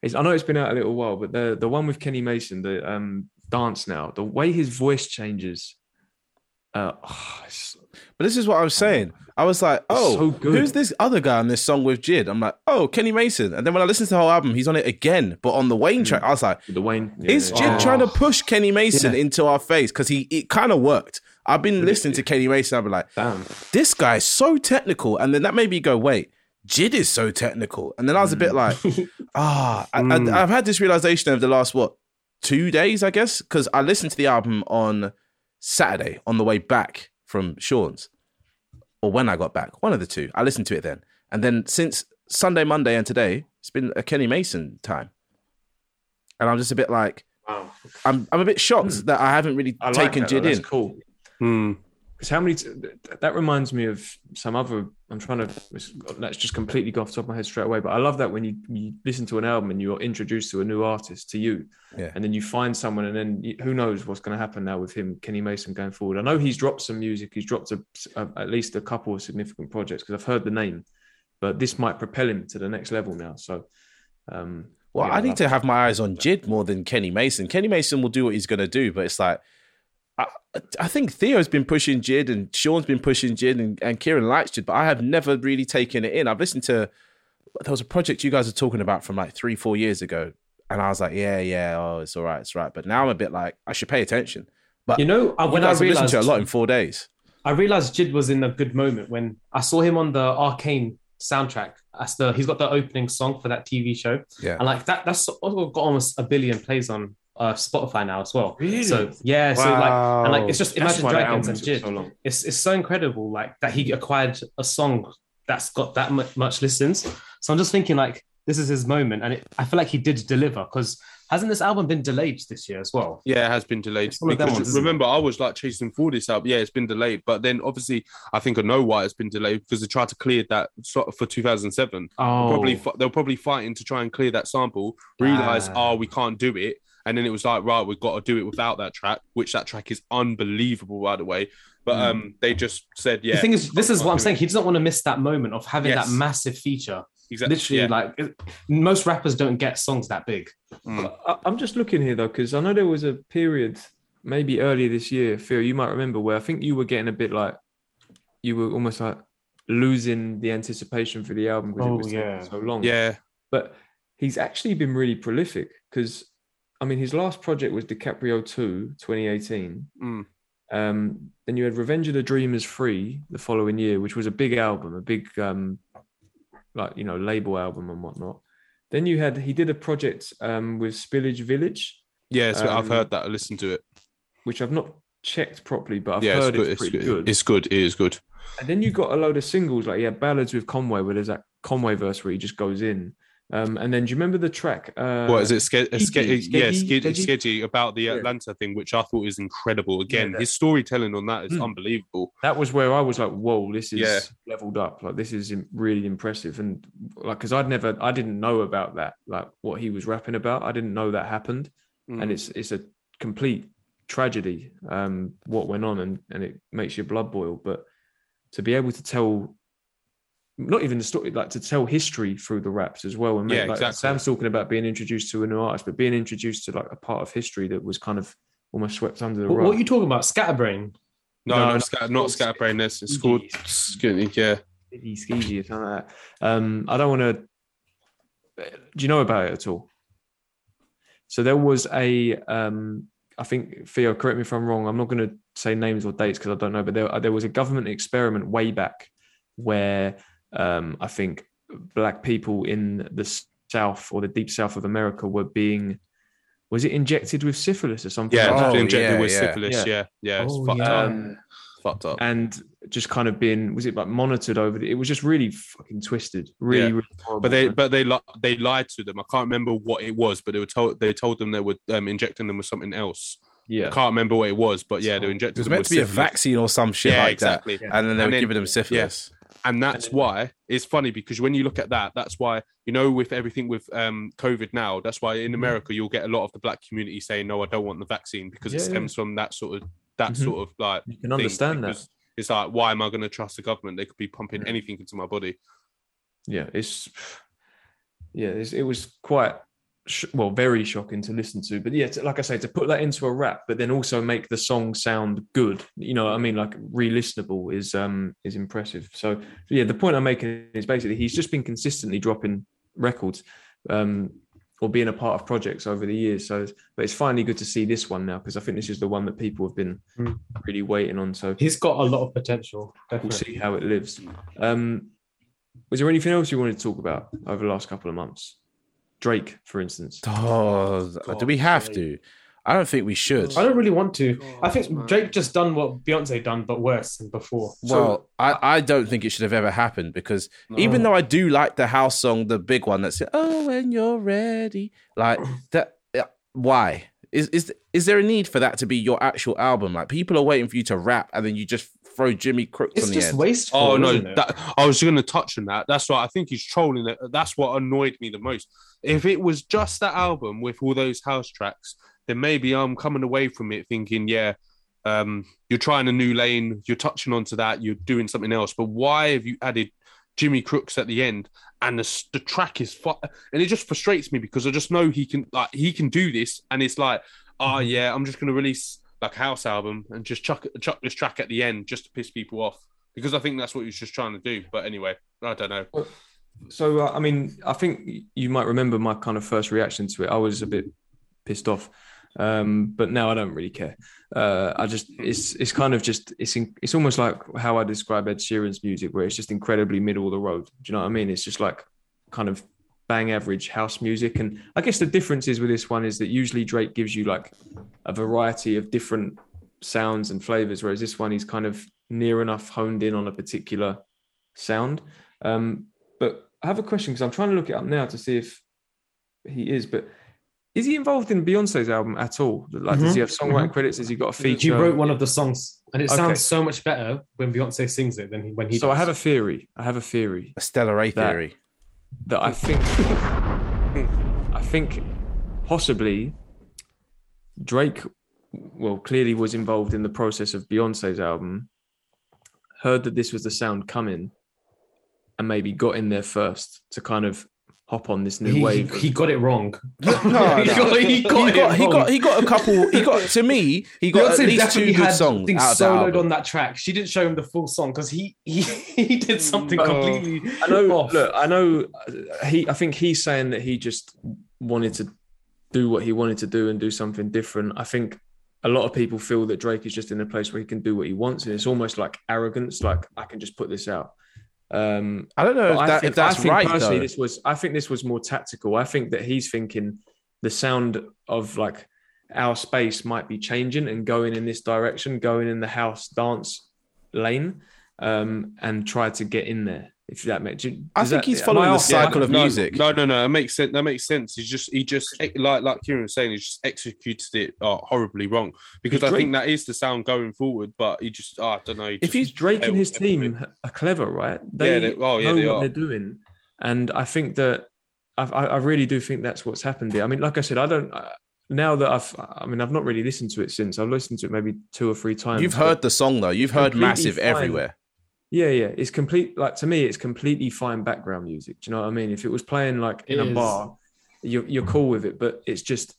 It's, I know it's been out a little while, but the the one with Kenny Mason, the um dance now, the way his voice changes. Uh, it's- But this is what I was saying. I was like, oh, so who's this other guy on this song with JID? I'm like, oh, Kenny Mason. And then when I listened to the whole album, he's on it again, but on the Wayne track. I was like, the Wayne. yeah, is. JID Oh. trying to push Kenny Mason Yeah. into our face? Because he it kind of worked. I've been listening to Kenny Mason. I've been like, Damn. this guy's so technical. And then that made me go, wait, JID is so technical. And then I was a bit like, ah, I, Mm. I've had this realization over the last, what, two days, I guess? Because I listened to the album on Saturday on the way back from Sean's, or when I got back, one of the two. I listened to it then. And then since Sunday, Monday, and today, it's been a Kenny Mason time. And I'm just a bit like, Wow. I'm, I'm a bit shocked that I haven't really I like taken that, though. JID That's in. cool. Hmm. Because how many? T- that reminds me of some other. I'm trying to. That's just completely go off the top of my head straight away. But I love that when you, you listen to an album and you're introduced to a new artist to you, Yeah. and then you find someone, and then you, who knows what's going to happen now with him, Kenny Mason, going forward. I know he's dropped some music. He's dropped a, a- at least a couple of significant projects because I've heard the name, but this might propel him to the next level now. So, um, Well, yeah, I need to have my eyes on JID more than Kenny Mason. Kenny Mason will do what he's going to do, but it's like, I, I think Theo's been pushing JID and Sean's been pushing JID and, and Kieran likes JID, but I have never really taken it in. I've listened to, there was a project you guys were talking about from like three, four years ago. And I was like, yeah, yeah, oh, it's all right, it's all right. But now I'm a bit like, I should pay attention. But You know, you when I guys listened realized to a lot in four days. I realized JID was in a good moment when I saw him on the Arcane soundtrack. As the he's got the opening song for that TV show, Yeah. and like that, that's got almost a billion plays on uh, Spotify now as well. Really? So yeah, so like and like it's just That's Imagine Dragons and took JID. so. It's it's so incredible, like that he acquired a song that's got that mu- much listens. So I'm just thinking like this is his moment, and it, I feel like he did deliver because hasn't this album been delayed this year as well? Yeah, it has been delayed. It's one of them Because ones, isn't it? remember, I was like chasing for this album. Yeah, it's been delayed. But then obviously, I think I know why it's been delayed because they tried to clear that for 2007. Oh, Probably they're probably fighting to try and clear that sample. Realize, Ah. oh, we can't do it. And then it was like, right, we've got to do it without that track, which that track is unbelievable, by the way. But um, they just said, yeah. the thing is, this is what I'm do it. saying. He doesn't want to miss that moment of having Yes. that massive feature. exactly. Literally, yeah. like it- most rappers don't get songs that big. I- I'm just looking here though, because I know there was a period, maybe earlier this year, Phil, you might remember, where I think you were getting a bit like, you were almost like losing the anticipation for the album because Oh, it was yeah. so long. yeah. But he's actually been really prolific because, I mean, his last project was DiCaprio 2, 2018. Mm. Um, then you had Revenge of the Dreamers 3 the following year, which was a big album, a big, um, like, you know, label album and whatnot. Then you had, he did a project um, with Spillage Village, Yeah, I've Um, heard that. I listened to it. which I've not checked properly, but I've yeah, it's heard good. it's, It's pretty good. good. It's good. It is good. And then you got a load of singles like yeah, ballads with Conway, where there's that Conway verse where he just goes in. Um, and then do you remember the track? Uh, what is it? Ske- uh, Skegee, yeah, Skegee, about the Yeah. Atlanta thing, which I thought is incredible. Again, that- his storytelling on that is Hmm. unbelievable. That was where I was like, "Whoa, this is Yeah. leveled up. Like this is really impressive." And like, because I'd never, I didn't know about that, like what he was rapping about. I didn't know that happened, Mm. and it's it's a complete tragedy um, what went on, and and it makes your blood boil. But to be able to tell not even the story, like to tell history through the raps as well. And make, Yeah, like, exactly. Sam's talking about being introduced to a new artist, but being introduced to like a part of history that was kind of almost swept under the rug. what are you talking about? Scatterbrain. no, no, not, no, scat, not it's called Scatterbrain. This it's called Skinny. Yeah, Skeezy, skeezy or something like that. Um, I don't want to. Do you know about it at all? So there was a. Um, I think Theo, correct me if I'm wrong. I'm not going to say names or dates because I don't know, but there there was a government experiment way back where um, I think black people in the south or the deep south of America were being. Was it injected with syphilis or something? yeah. like? Oh, injected yeah, with yeah. syphilis. Yeah. Yeah, yeah. it's Oh, fucked yeah. up. Um, Fucked up. and just kind of been was it like monitored over the, it was just really fucking twisted really, Yeah. really horrible. But they, but they, li- they lied to them. I can't remember what it was, but they were told they told them they were um, injecting them with something else. Yeah. I can't remember what it was, but yeah, they were injected. It was them meant with to be a vaccine or some shit Yeah, like exactly. that, and then they And were then- giving them syphilis. And that's why it's funny because when you look at that that's why you know with everything with um covid now that's why Mm-hmm. in america you'll get a lot of the black community saying no i don't want the vaccine because it Yeah, stems from that sort of that Mhm. sort of like You can understand that. it's like why am i going to trust the government they could be pumping Yeah. anything into my body yeah, it's yeah, it's, it was quite sh- well, very shocking to listen to. But yeah, to, like I say, to put that into a rap, but then also make the song sound good, you know, I mean, like re-listenable is um is impressive. So yeah, the point I'm making is basically he's just been consistently dropping records. Um, or being a part of projects over the years. So, but it's finally good to see this one now because I think this is the one that people have been Mm. really waiting on. So He's got a lot of potential. we'll Definitely. see how it lives. Um, was there anything else you wanted to talk about over the last couple of months? Drake, for instance. Oh, do we have to? I don't think we should. I don't really want to. God, I think man. Drake just done what Beyonce done, but worse than before. Well, I, I don't think it should have ever happened because even though I do like the house song, the big one that's oh when you're ready, like that. uh, Why is is is there a need for that to be your actual album? Like people are waiting for you to rap and then you just throw Jimmy Cooks It's on the just end. wasteful. Oh no, isn't it? that I was going to touch on that. That's why I think he's trolling it. That's what annoyed me the most. If it was just that album with all those house tracks, then maybe I'm coming away from it thinking, yeah, um, you're trying a new lane, you're touching onto that, you're doing something else. But why have you added Jimmy Cooks at the end? And the, the track is fu- and it just frustrates me because I just know he can like he can do this, and it's like, oh yeah, I'm just going to release like a house album and just chuck chuck this track at the end just to piss people off because I think that's what he was just trying to do. But anyway, I don't know. So, uh, I mean, I think you might remember my kind of first reaction to it. I was a bit pissed off, um, but now I don't really care. Uh, I just it's it's kind of just it's in, it's almost like how I describe Ed Sheeran's music, where it's just incredibly middle of the road. Do you know what I mean? It's just like kind of bang average house music. And I guess the difference is with this one is that usually Drake gives you like a variety of different sounds and flavors, whereas this one he's kind of near enough honed in on a particular sound. Um, I have a question because I'm trying to look it up now to see if he is. But is he involved in Beyonce's album at all? Like, does he mm-hmm. have songwriting mm-hmm. credits? Has he got a feature? He wrote one of the songs, and it Okay. sounds so much better when Beyonce sings it than when he. So I have a theory. I have a theory A Stellar A That- theory. that I think, I think, possibly Drake, well, clearly was involved in the process of Beyonce's album. Heard that this was the sound coming, and maybe got in there first to kind of hop on this new He, wave. he, he got it wrong. No, he, got, he got he it got he wrong. got he got a couple. He got to me. He got Beyonce at least two good had songs things out of soloed album. on that track. She didn't show him the full song because he, he he did something Oh. completely I know. off. Look, I know. uh, He. I think he's saying that he just wanted to do what he wanted to do and do something different. I think a lot of people feel that Drake is just in a place where he can do what he wants, and it's almost like arrogance. Like I can just put this out. Um, I don't know if, but I that, think, if that's I think right personally, though. this was. I think this was more tactical. I think that he's thinking the sound of like our space might be changing and going in this direction, going in the house dance lane, um, and try to get in there. If that makes, do- I think that- he's following the off? cycle of no, music. No, no, no. That makes sense. That makes sense. He's just he just like like Kieran was saying, he just executed it uh, horribly wrong because I Drake- think that is the sound going forward. But he just oh, I don't know. he If he's Drake and his everything. team are clever, right? Yeah, they- oh, yeah, know they what are. they're doing, and I think that I, I I really do think that's what's happened here. I mean, like I said, I don't. Uh, now that I've, I mean, I've not really listened to it since. I've listened to it maybe two or three times. You've heard the song though. You've heard massive fine. everywhere. Yeah, yeah. It's complete. Like to me, it's completely fine background music. Do you know what I mean? If it was playing like in It a is. bar, you're you're cool with it. But it's just,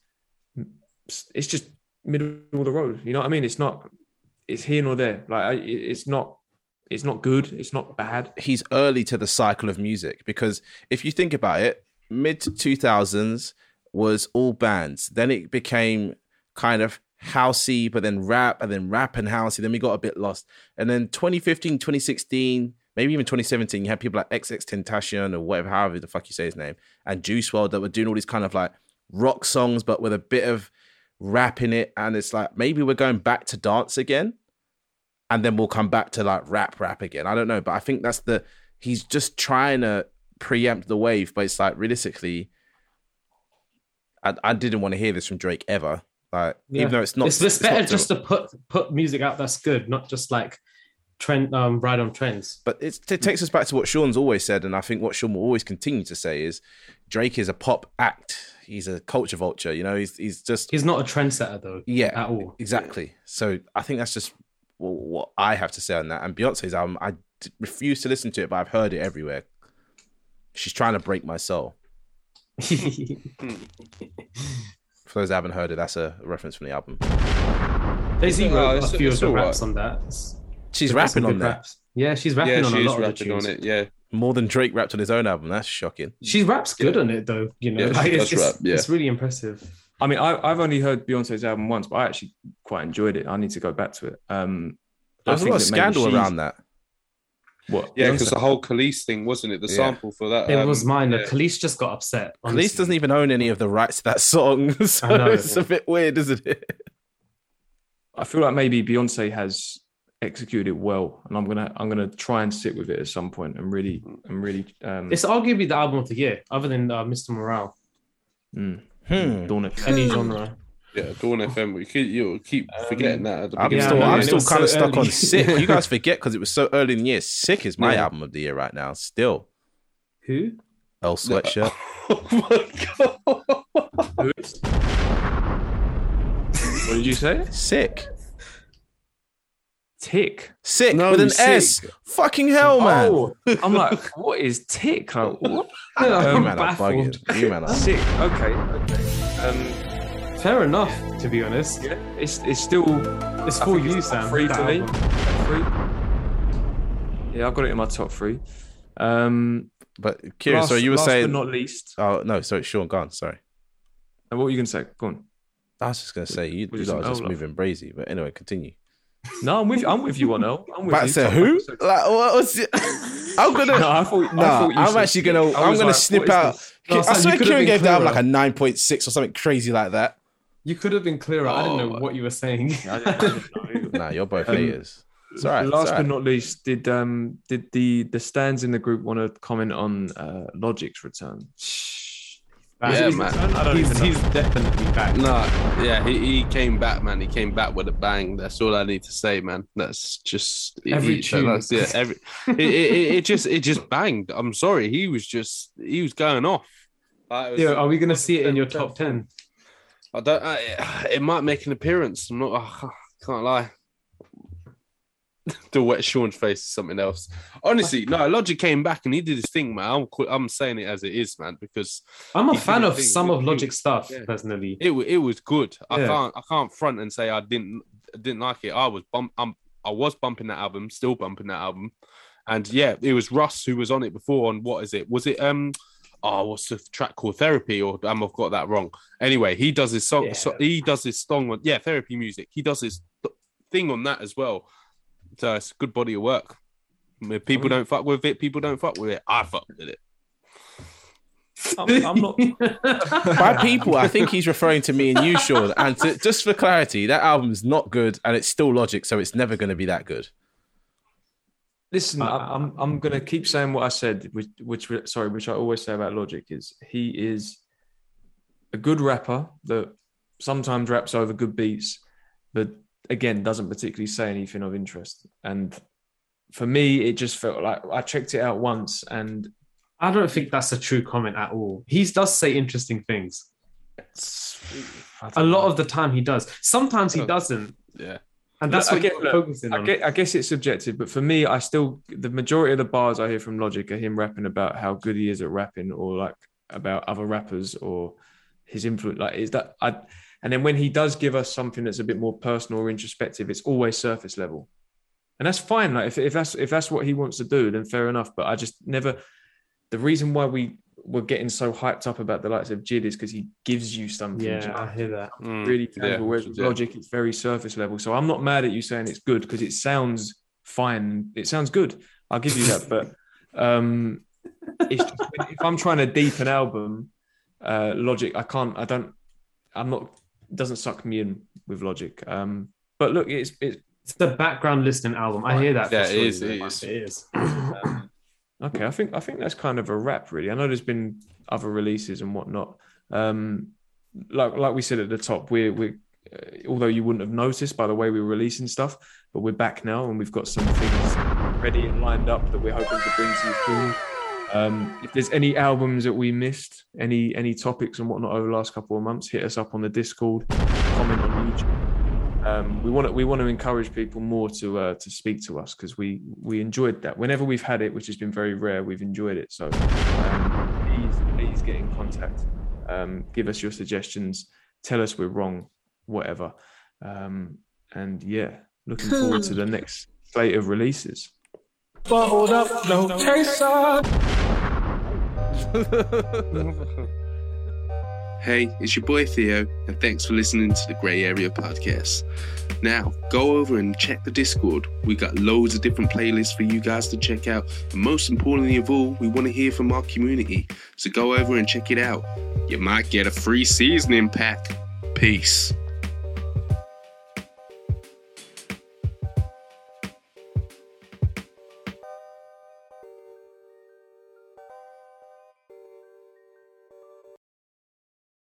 it's just middle of the road. You know what I mean? It's not. It's here nor there. Like it's not. It's not good. It's not bad. he's early to the cycle of music because if you think about it, mid 2000s was all bands. Then it became kind of housey, but then rap, and then rap and housey. Then we got a bit lost. And then 2015, 2016, maybe even 2017, you had people like XXXTentacion or whatever, however the fuck you say his name, and Juice WRLD that were doing all these kind of like rock songs, but with a bit of rap in it. And it's like maybe we're going back to dance again and then we'll come back to like rap rap again. I don't know, but I think that's the he's just trying to preempt the wave, but it's like realistically, I, I didn't want to hear this from Drake ever. Like Yeah. even though it's not, it's, it's better not just to put put music out that's good, not just like trend um ride on trends. But it's, it takes us back to what Sean's always said, and I think what Sean will always continue to say is Drake is a pop act. He's a culture vulture. You know, he's he's just He's not a trendsetter though. yeah, at all. exactly. So I think that's just what, what I have to say on that. And Beyonce's album, I refuse to listen to it, but I've heard it everywhere. She's trying to break my soul. For those that haven't heard it, that's a reference from the album. Daisy wrote it's- a few it's of the raps right. on that. It's- She's they've got some rapping on good that raps. Yeah, she's rapping Yeah, on she a is lot of the rapping on it. Yeah, more than Drake rapped on his own album. That's shocking. She raps good on it though. You know, Yeah, like, it's, rap, yeah. it's really impressive. I mean, I, I've only heard Beyonce's album once, but I actually quite enjoyed it. I need to go back to it. Um, I There's a think lot of scandal around that. What? yeah, because the whole Kelis thing wasn't it? The Yeah. sample for that. It um, was mine. yeah. Kelis just got upset. Kelis doesn't even own any of the rights to that song, so know. it's a bit weird, isn't it? I feel like maybe Beyonce has executed it well, and I'm gonna I'm gonna try and sit with it at some point point. And really I'm really um, It's arguably the album of the year, other than uh, Mr. Morale. mm, Hmm. Dawn FM. Any genre. Yeah, Dawn FM. We keep, you keep forgetting that. At the I'm beginning. Yeah, still, I'm still was kind of so stuck on. Sick. You guys forget because it was so early in the year. Sick is my Yeah. album of the year right now. Still, Who? Earl Sweatshirt. oh my god! What did you say? Sick, Tick. sick No, with an Sick. S. Fucking hell, man! Oh, I'm like, what is tick? Like, what? you I'm man are baffled. bugging. You man are. Sick. Okay. Okay. Um, Fair enough, to be honest. yeah, it's it's still It's I for you, it's Sam. Free that for me. album. Top three. Yeah, I've got it in my top three. Um, But curious. last, so you were last saying? but not least. oh no, sorry, Sean. Gunn. Sorry. And what were you gonna say? Go on. I was just gonna say you, you are just L love? moving brazy. But anyway, continue. No, I'm with you. I'm with you on L. I'm with But you. say Top who? Like what was it? I'm gonna. No, I thought. No, I thought you I'm actually tick. gonna. I I'm gonna like, snip out. No, I Sam, you swear could've Kieran gave the album like a nine point six or something crazy like that. You could have been clearer. I didn't know Oh. what you were saying. I didn't- I didn't know. Nah, you're both Um, haters. It's all right. it's Last all but not least, did um did the the stands in the group want to comment on uh, Logic's return? Yeah, Is man. return? I don't he's, he's definitely back. Nah, yeah, he, he came back, man. He came back with a bang. That's all I need to say, man. That's just Every he, tune. That's, yeah, every it, it, it, it just it just banged. I'm sorry, he was just he was going off. Like, was- Yeah, are we gonna see it in your top ten? I don't. I, it might make an appearance. I'm not. I can't lie. the wet Sean's face is something else. Honestly, no. Logic came back and he did his thing, man. I'm, I'm saying it as it is, man, because I'm a fan of some of Logic stuff yeah. personally. it it was good. I can't I can't front and say I didn't didn't like it. I was bump. I'm, I was bumping that album, still bumping that album, and yeah, it was Russ who was on it before. On what is it? Was it um? Oh, what's the track called? Therapy, or um, I've got that wrong. Anyway, he does his song. Yeah. So he does his song on yeah, therapy music. He does his th- thing on that as well. So it's a good body of work. If people don't fuck with it, people don't fuck with it. I fuck with it. I'm, I'm not. By people, I think he's referring to me and you, Sean. And to, just for clarity, that album's not good, and it's still Logic, so it's never going to be that good. Listen, I- I'm I'm gonna keep saying what I said, which which sorry, which I always say about Logic is he is a good rapper that sometimes raps over good beats, but again doesn't particularly say anything of interest. And for me, it just felt like I checked it out once, and I don't think that's a true comment at all. He does say interesting things. A lot of the time he does. Sometimes he Oh. doesn't. Yeah. And that's Look, I what get- look, focusing I on. get, I guess it's subjective, but for me, I still the majority of the bars I hear from Logic are him rapping about how good he is at rapping, or like about other rappers, or his influence. Like, is that I? And then when he does give us something that's a bit more personal or introspective, it's always surface level, and that's fine. Like, if, if that's if that's what he wants to do, then fair enough. But I just never. The reason why we were getting so hyped up about the likes of JID is because he gives you something. do you know? yeah, I hear that. Mm, really yeah. Whereas with yeah. Logic, it's very surface level. So I'm not mad at you saying it's good because it sounds fine. It sounds good. I'll give you that. But um, it's just, if I'm trying to deep an album, uh, Logic, I can't. I don't. I'm not. Doesn't suck me in with Logic. Um, but look, it's it's It's the background listening album. I hear that. Yeah, it sure, is, you know, it but is. It is. okay. I think I think that's kind of a wrap, really. I know there's been other releases and whatnot. Um, like like we said at the top, we're we uh, although you wouldn't have noticed by the way we were releasing stuff. But we're back now, and we've got some things ready and lined up that we're hoping to bring to you soon. Um, if there's any albums that we missed, any any topics and whatnot over the last couple of months, hit us up on the Discord, comment on YouTube. Um, we want to we want to encourage people more to uh, to speak to us because we we enjoyed that. Whenever we've had it, which has been very rare, we've enjoyed it. So um, please please get in contact. Um, give us your suggestions. Tell us we're wrong, whatever. Um, and yeah, looking forward to the next slate of releases. Hold up, no chaser. Hey, it's your boy Theo, and thanks for listening to the Grey Area Podcast. Now, go over and check the Discord. We got loads of different playlists for you guys to check out, and most importantly of all, we want to hear from our community. So go over and check it out. You might get a free seasoning pack. Peace.